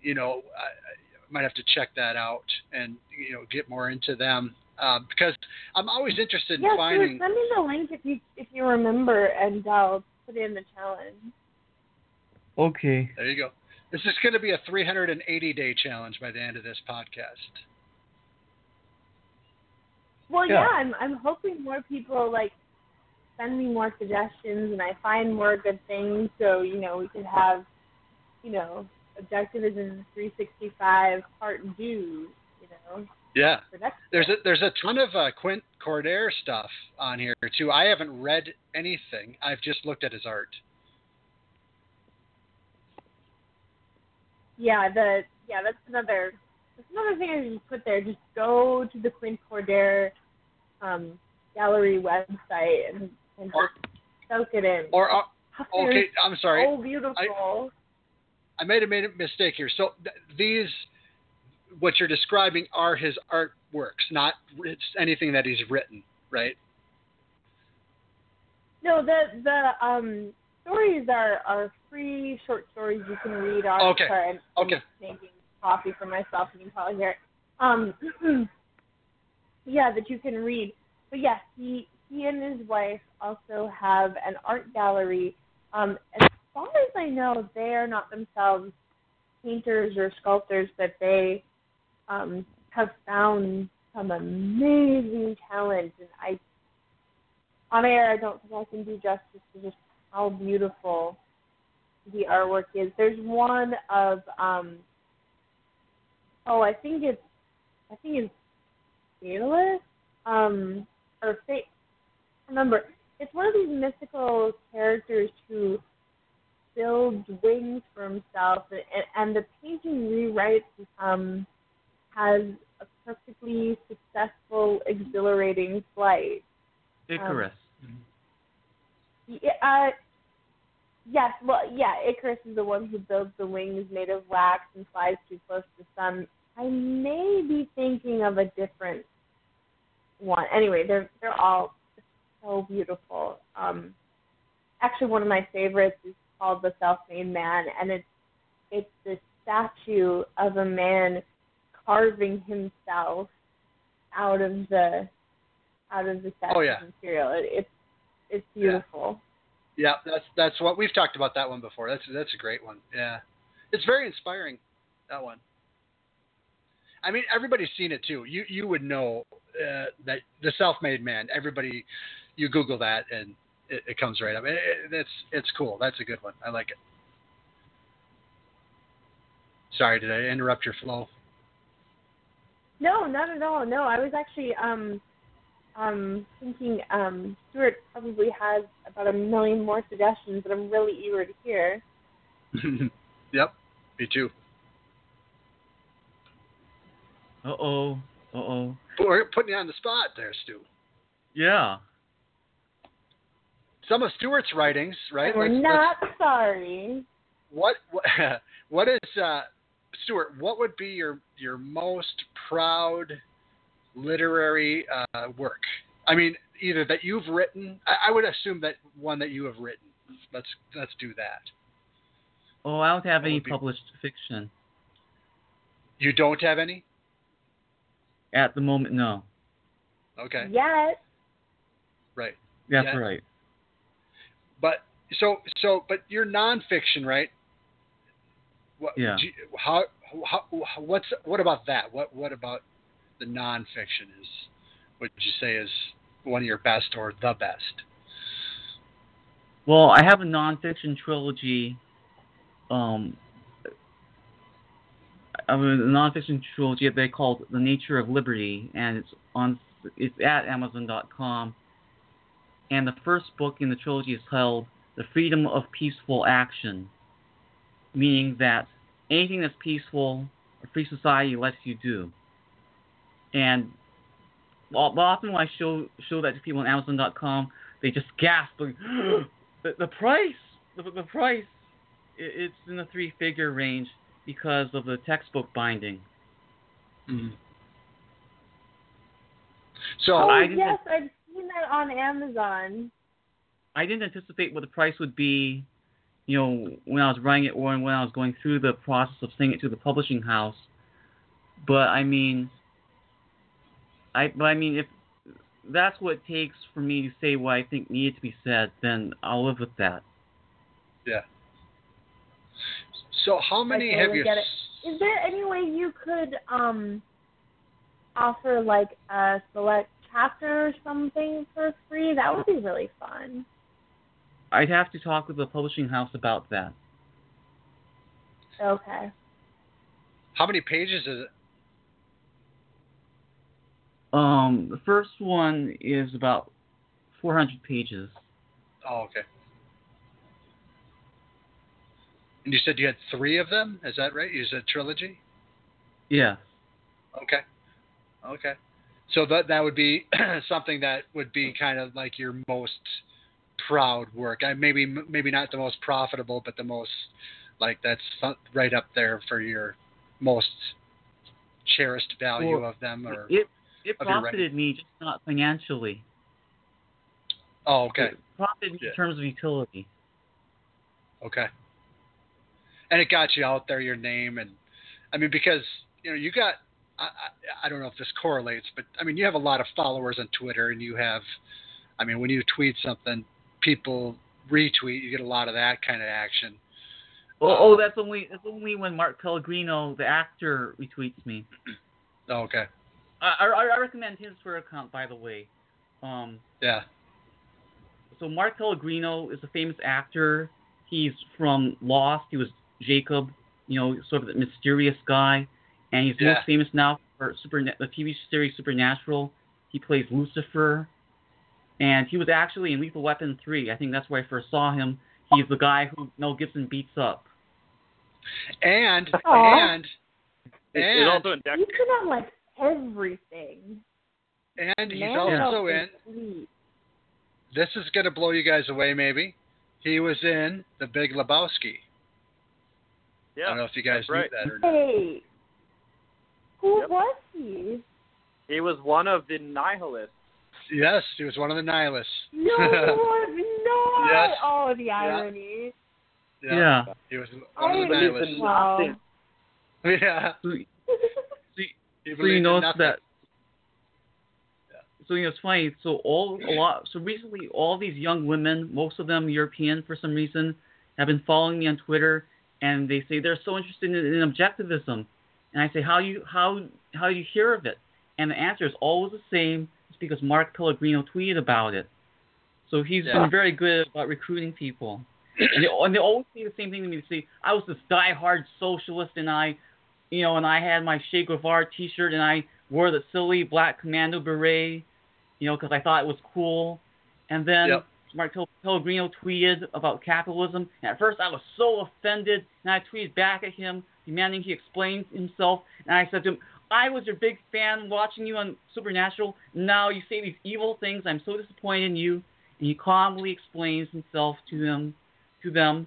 Speaker 2: you know. I, might have to check that out and you know get more into them um, because I'm always interested
Speaker 4: yeah,
Speaker 2: in finding.
Speaker 4: sure. Send me the link if you if you remember, and I'll put in the challenge.
Speaker 3: Okay.
Speaker 2: There you go. This is going to be a 380 day challenge by the end of this podcast.
Speaker 4: Well,
Speaker 3: Yeah.
Speaker 4: yeah, I'm I'm hoping more people like send me more suggestions, and I find more good things. So you know, we could have, you know, objectivism 365 part two. You know,
Speaker 2: Yeah. There's a there's a ton of uh, Quent Cordair stuff on here too. I haven't read anything. I've just looked at his art.
Speaker 4: Yeah, the yeah, that's another that's another thing I should put there. Just go to the Quent Cordair um, gallery website and and
Speaker 2: Or-
Speaker 4: soak it in.
Speaker 2: Or uh, okay, I'm sorry.
Speaker 4: so beautiful.
Speaker 2: I made a made a mistake here. So th- these, what you're describing, are his artworks, not it's anything that he's written, right?
Speaker 4: No, the the um stories are are free short stories you can read on.
Speaker 2: Okay.
Speaker 4: Sorry, I'm, I'm
Speaker 2: Okay.
Speaker 4: making coffee for myself. You can probably hear it. Um, yeah, that you can read. But yes, he he and his wife also have an art gallery. Um, as far as I know, they are not themselves painters or sculptors, but they um, have found some amazing talent, and I on air, I don't think I can do justice to just how beautiful the artwork is. There's one of um oh, I think it's I think it's Daedalus, um or Fate remember, it's one of these mystical characters who builds wings for himself and, and the painting rewrites um has a perfectly successful, exhilarating flight.
Speaker 3: Icarus.
Speaker 4: Yeah, uh, yes, well, yeah, Icarus is the one who builds the wings made of wax and flies too close to the sun. I may be thinking of a different one. Anyway, they're they're all so beautiful. Um, actually, one of my favorites is called the Self-Made Man, and it's it's this statue of a man carving himself out of the out of the statue's
Speaker 2: Oh, yeah.
Speaker 4: material. It, it's it's
Speaker 2: Yeah.
Speaker 4: beautiful.
Speaker 2: Yeah, that's that's what we've talked about that one before. That's that's a great one. Yeah, it's very inspiring. That one. I mean, everybody's seen it too. You you would know uh, that the self-made man. Everybody, you Google that and it, it comes right up. It, it, it's it's cool. That's a good one. I like it. Sorry, did I interrupt your flow?
Speaker 4: No, not at all. No, I was actually um um thinking um Stuart probably has about a million more suggestions that I'm really eager to hear.
Speaker 2: yep, me too.
Speaker 3: Uh oh. Uh oh.
Speaker 2: We're putting you on the spot there, Stu.
Speaker 3: Yeah.
Speaker 2: Some of Stuart's writings, right?
Speaker 4: We're
Speaker 2: Let's-
Speaker 4: not sorry.
Speaker 2: what what, what is uh, Stuart? What would be your your most proud literary uh, work? I mean, either that you've written. I, I would assume that one that you have written. Let's let's do that.
Speaker 3: Oh, I don't have
Speaker 2: What
Speaker 3: any
Speaker 2: would be-
Speaker 3: published fiction
Speaker 2: You don't have any?
Speaker 3: at the moment. No.
Speaker 2: Okay,
Speaker 4: Yes.
Speaker 2: right.
Speaker 3: That's
Speaker 2: Yeah.
Speaker 3: right.
Speaker 2: But so so but you're nonfiction, right? What,
Speaker 3: Yeah.
Speaker 2: you- how, how what's what about that? What what about the nonfiction is? Would you say is one of your best or the best?
Speaker 3: Well, I have a nonfiction trilogy. Um, I mean, a nonfiction trilogy they called "The Nature of Liberty," and it's on it's at Amazon.com. And the first book in the trilogy is titled "The Freedom of Peaceful Action," meaning that anything that's peaceful, a free society lets you do. And well, well, often when I show show that to people on Amazon.com, they just gasp, like, the, the price, the, the price, it, it's in the three-figure range because of the textbook binding.
Speaker 2: Mm-hmm. So
Speaker 4: Oh
Speaker 3: I didn't-
Speaker 4: yes, I've seen that on Amazon.
Speaker 3: I didn't anticipate what the price would be, you know, when I was writing it or when I was going through the process of sending it to the publishing house. But I mean, I but I mean if that's what it takes for me to say what I think needed to be said, then I'll live with that.
Speaker 2: Yeah. So how many
Speaker 4: I
Speaker 2: have you?
Speaker 4: get it. Is there any way you could um offer like a select chapter or something for free? That would be really fun.
Speaker 3: I'd have to talk with the publishing house about that.
Speaker 4: Okay.
Speaker 2: How many pages is it?
Speaker 3: Um, the first one is about 400 pages.
Speaker 2: Oh, okay. And you said you had three of them. Is that right? You said trilogy.
Speaker 3: Yeah.
Speaker 2: Okay. Okay. So that that would be something that would be kind of like your most proud work. I maybe maybe not the most profitable, but the most like that's right up there for your most cherished value
Speaker 3: Well,
Speaker 2: of them. Or
Speaker 3: It it profited me, just not financially.
Speaker 2: oh, okay,
Speaker 3: It profited me
Speaker 2: Yeah.
Speaker 3: in terms of utility.
Speaker 2: okay. And it got you out there, your name, and I mean because you know you got. I, I, I don't know if this correlates, but I mean you have a lot of followers on Twitter, and you have, I mean when you tweet something, people retweet. You get a lot of that kind of action.
Speaker 3: Oh,
Speaker 2: Uh,
Speaker 3: oh, that's only that's only when Mark Pellegrino, the actor, retweets me.
Speaker 2: Oh, okay.
Speaker 3: I, I, I recommend his Twitter account, by the way. Um,
Speaker 2: Yeah.
Speaker 3: so Mark Pellegrino is a famous actor. He's from Lost. He was Jacob, you know, sort of the mysterious guy, and he's
Speaker 2: Yeah.
Speaker 3: most famous now for super the TV series Supernatural. He plays Lucifer, and he was actually in Lethal Weapon 3. I think that's where I first saw him. He's the guy who Mel Gibson beats up.
Speaker 2: And
Speaker 4: Aw.
Speaker 2: and
Speaker 5: It's,
Speaker 2: and
Speaker 5: it's also in Dexter.
Speaker 4: He's been on like everything.
Speaker 2: and he's
Speaker 4: Man,
Speaker 2: also
Speaker 4: that's
Speaker 2: in.
Speaker 4: sweet.
Speaker 2: This is gonna blow you guys away, maybe. He was in The Big Lebowski.
Speaker 5: Yeah, I
Speaker 2: don't know if you guys
Speaker 5: that's right.
Speaker 2: knew that or not.
Speaker 4: Hey, who
Speaker 5: Yep.
Speaker 4: was he?
Speaker 5: He was one of the nihilists.
Speaker 2: Yes, he was one of the nihilists.
Speaker 4: No, no.
Speaker 2: Yes.
Speaker 4: Oh, the irony.
Speaker 3: Yeah.
Speaker 2: He was
Speaker 4: I
Speaker 2: one of the
Speaker 5: believe
Speaker 2: nihilists.
Speaker 4: wow.
Speaker 2: Yeah.
Speaker 3: So,
Speaker 2: He
Speaker 3: so you
Speaker 2: believed in
Speaker 3: notice that. So you know it's funny. So all a lot. So recently, all these young women, most of them European for some reason, have been following me on Twitter, and they say they're so interested in, in objectivism. And I say, how you how how do you hear of it? And the answer is always the same. It's because Mark Pellegrino tweeted about it. So he's
Speaker 2: Yeah.
Speaker 3: been very good about recruiting people. And they, and they always say the same thing to me. They say, I was this diehard socialist, and I, you know, and I had my Che Guevara T-shirt, and I wore the silly black commando beret, you know, because I thought it was cool. And then
Speaker 2: Yep.
Speaker 3: Mark Pel- Pellegrino tweeted about capitalism, and at first I was so offended, and I tweeted back at him, demanding he explains himself. And I said to him, I was your big fan watching you on Supernatural. Now you say these evil things. I'm so disappointed in you. And he calmly explains himself to them, to them.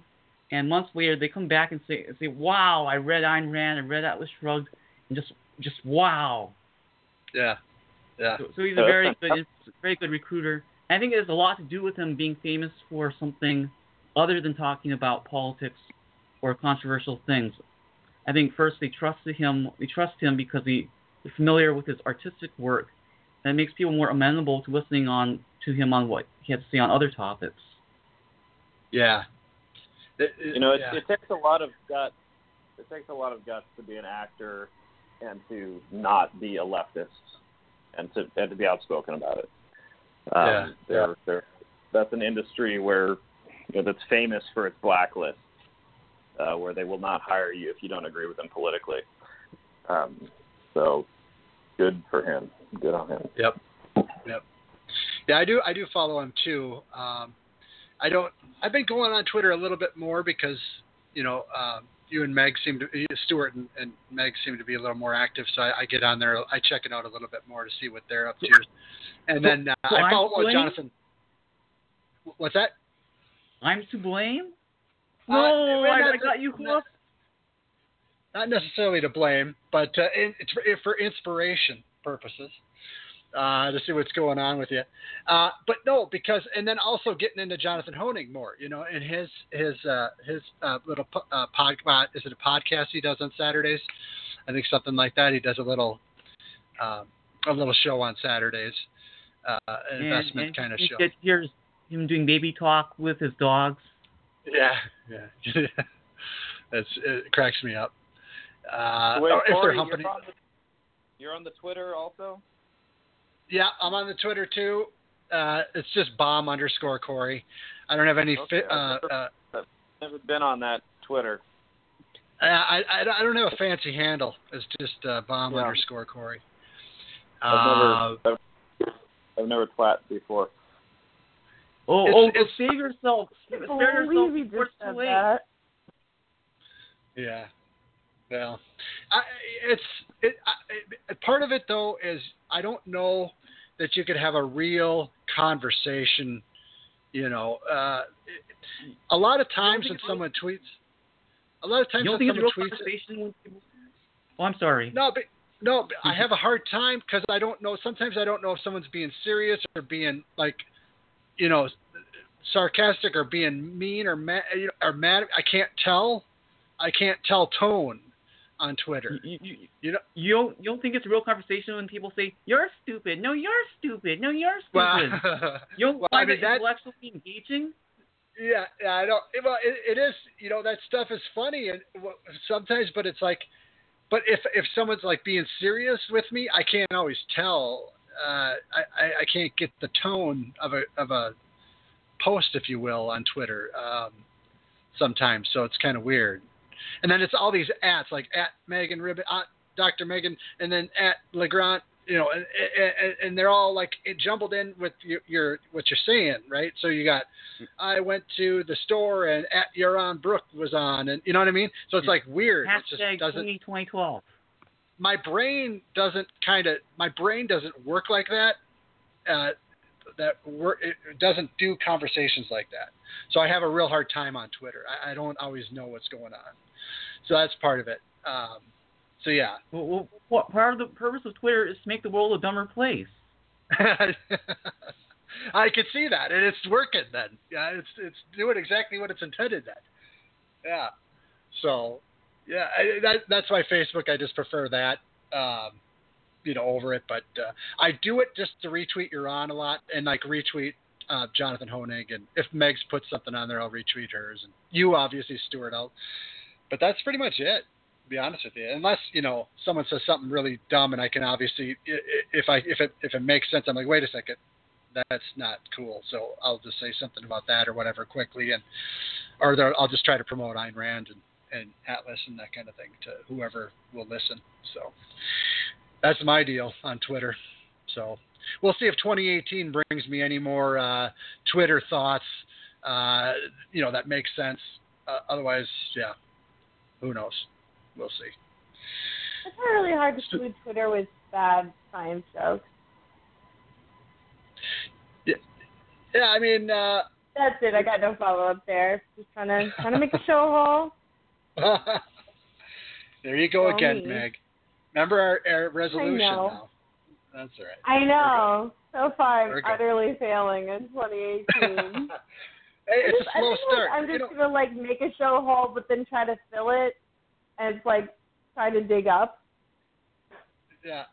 Speaker 3: And months later, they come back and say, say, "Wow, I read Ayn Rand, I read Atlas Shrugged, and just, just wow."
Speaker 2: Yeah. Yeah.
Speaker 3: So, so he's a very good, very good recruiter. And I think it has a lot to do with him being famous for something other than talking about politics or controversial things. I think first they trusted him. They trust him because he, they're familiar with his artistic work, and it makes people more amenable to listening on to him on what he has to say on other topics.
Speaker 2: Yeah.
Speaker 5: You know, it,
Speaker 2: yeah.
Speaker 5: it takes a lot of guts. It takes a lot of guts to be an actor and to not be a leftist and to and to be outspoken about it. Um,
Speaker 2: Yeah,
Speaker 5: There,
Speaker 2: yeah.
Speaker 5: there, that's an industry where you know, that's famous for its blacklist, uh, where they will not hire you if you don't agree with them politically. Um, so, good for him. Good on him.
Speaker 2: Yep. Yep. Yeah, I do. I do follow him too. Um, I don't. I've been going on Twitter a little bit more because you know um, you and Meg seem to Stuart and, and Meg seem to be a little more active. So I, I get on there. I check it out a little bit more to see what they're up to. And then uh,
Speaker 3: so
Speaker 2: I
Speaker 3: I'm
Speaker 2: follow
Speaker 3: to
Speaker 2: oh,
Speaker 3: blame?
Speaker 2: Jonathan. What's that?
Speaker 3: I'm to blame?
Speaker 2: Uh,
Speaker 3: No,
Speaker 2: well,
Speaker 3: I, I got you
Speaker 2: not-
Speaker 3: hooked.
Speaker 2: not necessarily to blame, but uh, in, it's for, for inspiration purposes uh, to see what's going on with you. Uh, but no, because and then also getting into Jonathan Hoenig more, you know, and his his uh, his uh, little po- uh, pod uh, is it a podcast he does on Saturdays? I think something like that. He does a little um, a little show on Saturdays, uh, an
Speaker 3: And-
Speaker 2: investment
Speaker 3: and
Speaker 2: kind of
Speaker 3: you
Speaker 2: show.
Speaker 3: get- Here's him doing baby talk with his dogs.
Speaker 2: Yeah, yeah. That's it cracks me up. Uh,
Speaker 5: Wait,
Speaker 2: if
Speaker 5: Corey,
Speaker 2: they're humping,
Speaker 5: you're, on the, you're on the Twitter also.
Speaker 2: yeah, I'm on the Twitter too. Uh, it's just baum underscore Corey. I don't have any.
Speaker 5: Okay,
Speaker 2: Fi- uh,
Speaker 5: I've never-
Speaker 2: uh,
Speaker 5: Never been on that Twitter.
Speaker 2: I, I I don't have a fancy handle. It's just uh, baum
Speaker 5: Yeah.
Speaker 2: underscore Corey.
Speaker 5: I've
Speaker 2: Uh,
Speaker 5: never, I've, I've never twat before.
Speaker 3: Oh,
Speaker 2: It's-
Speaker 3: oh,
Speaker 2: it's-
Speaker 3: save yourself.
Speaker 4: I
Speaker 3: Spare
Speaker 4: can't
Speaker 3: yourself
Speaker 4: believe you
Speaker 3: before
Speaker 4: just
Speaker 3: too
Speaker 4: said
Speaker 3: late.
Speaker 4: that.
Speaker 2: Yeah. Well, I, it's it, I, it. Part of it though is I don't know that you could have a real conversation. You know, uh, it, a lot of times when
Speaker 3: think it's
Speaker 2: someone tweets, a lot of times when
Speaker 3: think it's a
Speaker 2: someone tweets,
Speaker 3: conversation when people... Oh, I'm sorry.
Speaker 2: no, but no, but I have a hard time because I don't know. Sometimes I don't know if someone's being serious or being like, you know, sarcastic or being mean or mad you know, or mad. I can't tell. I can't tell tone on Twitter.
Speaker 3: You, you,
Speaker 2: You know,
Speaker 3: you don't you don't think it's a real conversation when people say you're stupid? No, you're stupid. No, you're
Speaker 2: well,
Speaker 3: stupid. you don't
Speaker 2: well, I
Speaker 3: find
Speaker 2: mean,
Speaker 3: it
Speaker 2: that-
Speaker 3: intellectually engaging?
Speaker 2: yeah, yeah, I don't. Well, it, it is. You know, that stuff is funny and sometimes, but it's like, but if if someone's like being serious with me, I can't always tell. Uh, I, I can't get the tone of a of a post, if you will, on Twitter. Um, sometimes, so it's kind of weird. And then it's all these ads like at Megan Ribbon, uh, Dr. Megan, and then at Legrand, you know, and, and, and they're all like jumbled in with your, your what you're saying, right? So you got, I went to the store and at Yaron Brook was on, and you know what I mean. So it's like weird. It just
Speaker 3: Hashtag
Speaker 2: doesn't.
Speaker 3: 2012.
Speaker 2: My brain doesn't kind of. My brain doesn't work like that. Uh, that work. It doesn't do conversations like that. So I have a real hard time on Twitter. I, I don't always know what's going on. So that's part of it. Um, so yeah.
Speaker 3: Well, well, what part of the purpose of Twitter is to make the world a dumber place.
Speaker 2: I can see that, and it's working. Then, yeah, it's it's doing exactly what it's intended. Then, yeah. So, yeah, I, that that's why Facebook. I just prefer that, um, you know, over it. But uh, I do it just to retweet Yaron a lot, and like retweet uh, Jonathan Hoenig, and if Meg's put something on there, I'll retweet hers, and you obviously Stuart. I'll. But that's pretty much it. To be honest with you, unless you know someone says something really dumb, and I can obviously, if I if it if it makes sense, I'm like, wait a second, that's not cool. So I'll just say something about that or whatever quickly, and or I'll just try to promote Ayn Rand and, and Atlas and that kind of thing to whoever will listen. So that's my deal on Twitter. So we'll see if 2018 brings me any more uh, Twitter thoughts. Uh, you know that makes sense. Uh, otherwise, yeah, who knows? We'll see.
Speaker 4: It's really hard to do Twitter with bad science jokes.
Speaker 2: Yeah, yeah I mean, uh,
Speaker 4: That's it. I got no follow up there. Just trying to trying to make a show hole.
Speaker 2: there you go
Speaker 4: Tell
Speaker 2: again,
Speaker 4: me.
Speaker 2: Meg. Remember our, our resolution now. That's all right.
Speaker 4: I know. So far, I'm utterly failing in 2018.
Speaker 2: Hey, it's
Speaker 4: just-
Speaker 2: a slow
Speaker 4: I feel
Speaker 2: start.
Speaker 4: Like I'm just gonna like make a show hole, but then try to fill it, and it's like try to dig up.
Speaker 2: yeah.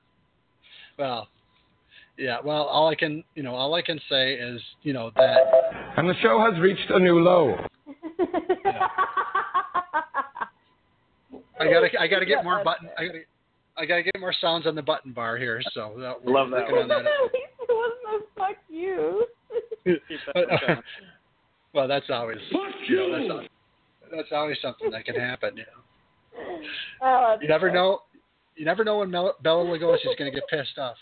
Speaker 2: Well, yeah. Well, all I can, you know, all I can say is, you know, that
Speaker 7: And the show has reached a new low.
Speaker 2: I gotta, I gotta
Speaker 4: Yeah,
Speaker 2: get more
Speaker 4: that's
Speaker 2: button. I gotta, I gotta get more sounds on the button bar here. So that, we're
Speaker 5: Love that
Speaker 2: working on that.
Speaker 4: At least it wasn't a fuck you.
Speaker 5: Keep that going.
Speaker 2: well, that's always,
Speaker 7: Fuck
Speaker 2: you know, that's, al- that's always something that can happen. You know,
Speaker 4: Oh,
Speaker 2: you never know. You never know when Mel- Bela Lugosi's going to get pissed off.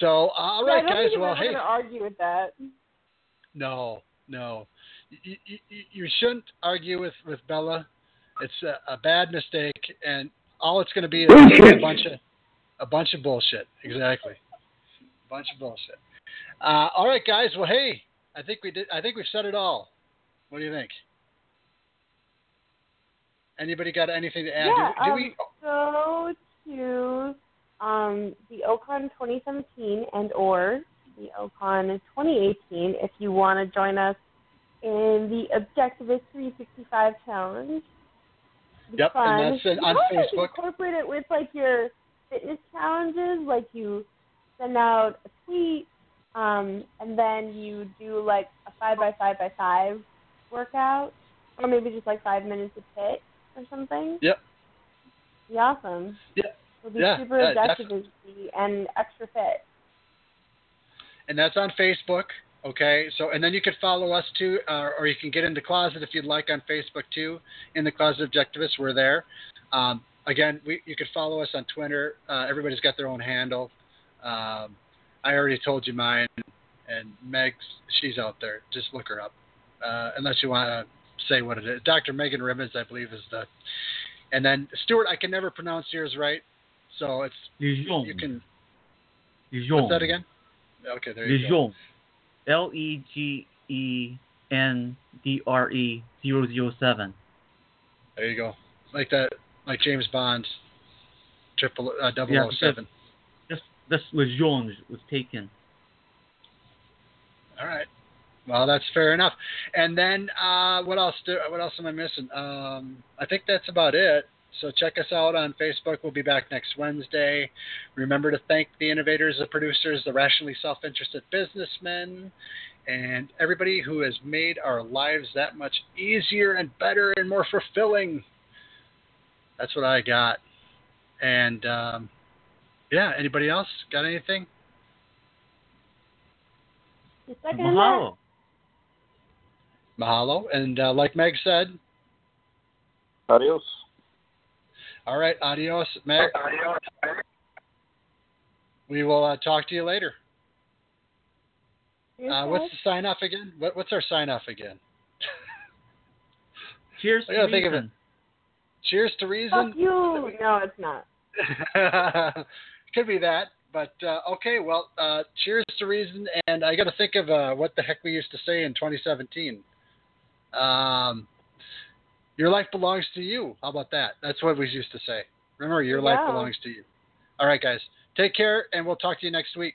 Speaker 2: So, all
Speaker 4: Yeah, I don't
Speaker 2: guys.
Speaker 4: think
Speaker 2: Well,
Speaker 4: I'm
Speaker 2: hey,
Speaker 4: gonna argue with that.
Speaker 2: no, no, you, you, you- you shouldn't argue with with Bela. It's a, a bad mistake, and all it's going to be is a bunch of a bunch of bullshit. Exactly, a bunch of bullshit. Uh, all right, guys. Well, hey, I think we did. I think we've said it all. What do you think? Anybody got anything to add?
Speaker 4: yeah.
Speaker 2: do, do
Speaker 4: um,
Speaker 2: we?
Speaker 4: Go to um, the Ocon 2017 and or the Ocon 2018 if you want to join us in the Objectivist 365 challenge.
Speaker 2: Yep,
Speaker 4: fun.
Speaker 2: and that's
Speaker 4: You
Speaker 2: it on
Speaker 4: always
Speaker 2: Facebook.
Speaker 4: Incorporate it with like your fitness challenges, like you send out a tweet, um, and then you do like a five by five by five workout, or maybe just like five minutes of HIIT or something.
Speaker 2: Yep.
Speaker 4: Be awesome.
Speaker 2: Yeah.
Speaker 4: It'll be
Speaker 2: Yeah,
Speaker 4: super
Speaker 2: yeah,
Speaker 4: and extra fit.
Speaker 2: and that's on Facebook. Okay, so and then you could follow us too, uh, or you can get in the Closet if you'd like on Facebook too. In the Closet Objectivists, we're there. Um, again, we, you could follow us on Twitter. Uh, everybody's got their own handle. Um, I already told you mine, and Meg's she's out there. Just look her up, uh, unless you want to say what it is. Dr. Megan Ribbons, I believe, is the. And then Stuart, I can never pronounce yours right, so it's
Speaker 3: Lejeune.
Speaker 2: you can.
Speaker 3: Lejeune.
Speaker 2: What's that again? Okay, there you go.
Speaker 3: L E G E N D R E 007.
Speaker 2: There you go. Like that, like James Bond's triple uh, double
Speaker 3: Yeah,
Speaker 2: seven.
Speaker 3: Just this Lejeune was taken.
Speaker 2: All right. Well, that's fair enough. And then uh, what else? Do, what else am I missing? Um, I think that's about it. So check us out on Facebook. We'll be back next Wednesday. Remember to thank the innovators, the producers, the rationally self-interested businessmen, and everybody who has made our lives that much easier and better and more fulfilling. That's what I got. And um, yeah, anybody else got anything?
Speaker 3: Mahalo.
Speaker 2: Mahalo. And uh, like Meg said,
Speaker 5: Adios.
Speaker 2: All right, adios, Meg. We will uh, talk to you later.
Speaker 4: that,
Speaker 2: Uh, what's the sign off again? What, what's our sign off again?
Speaker 3: Cheers
Speaker 2: I
Speaker 3: to
Speaker 2: gotta think of it.
Speaker 3: reason.
Speaker 2: Cheers to reason.
Speaker 4: Fuck you. No, it's not.
Speaker 2: Could be that, but uh, okay. Well, uh, cheers to reason, and I got to think of uh, what the heck we used to say in 2017. Um, your life belongs to you. How about that? That's what we used to say. Remember, your life belongs to you. All right, guys. Take care, and we'll talk to you next week.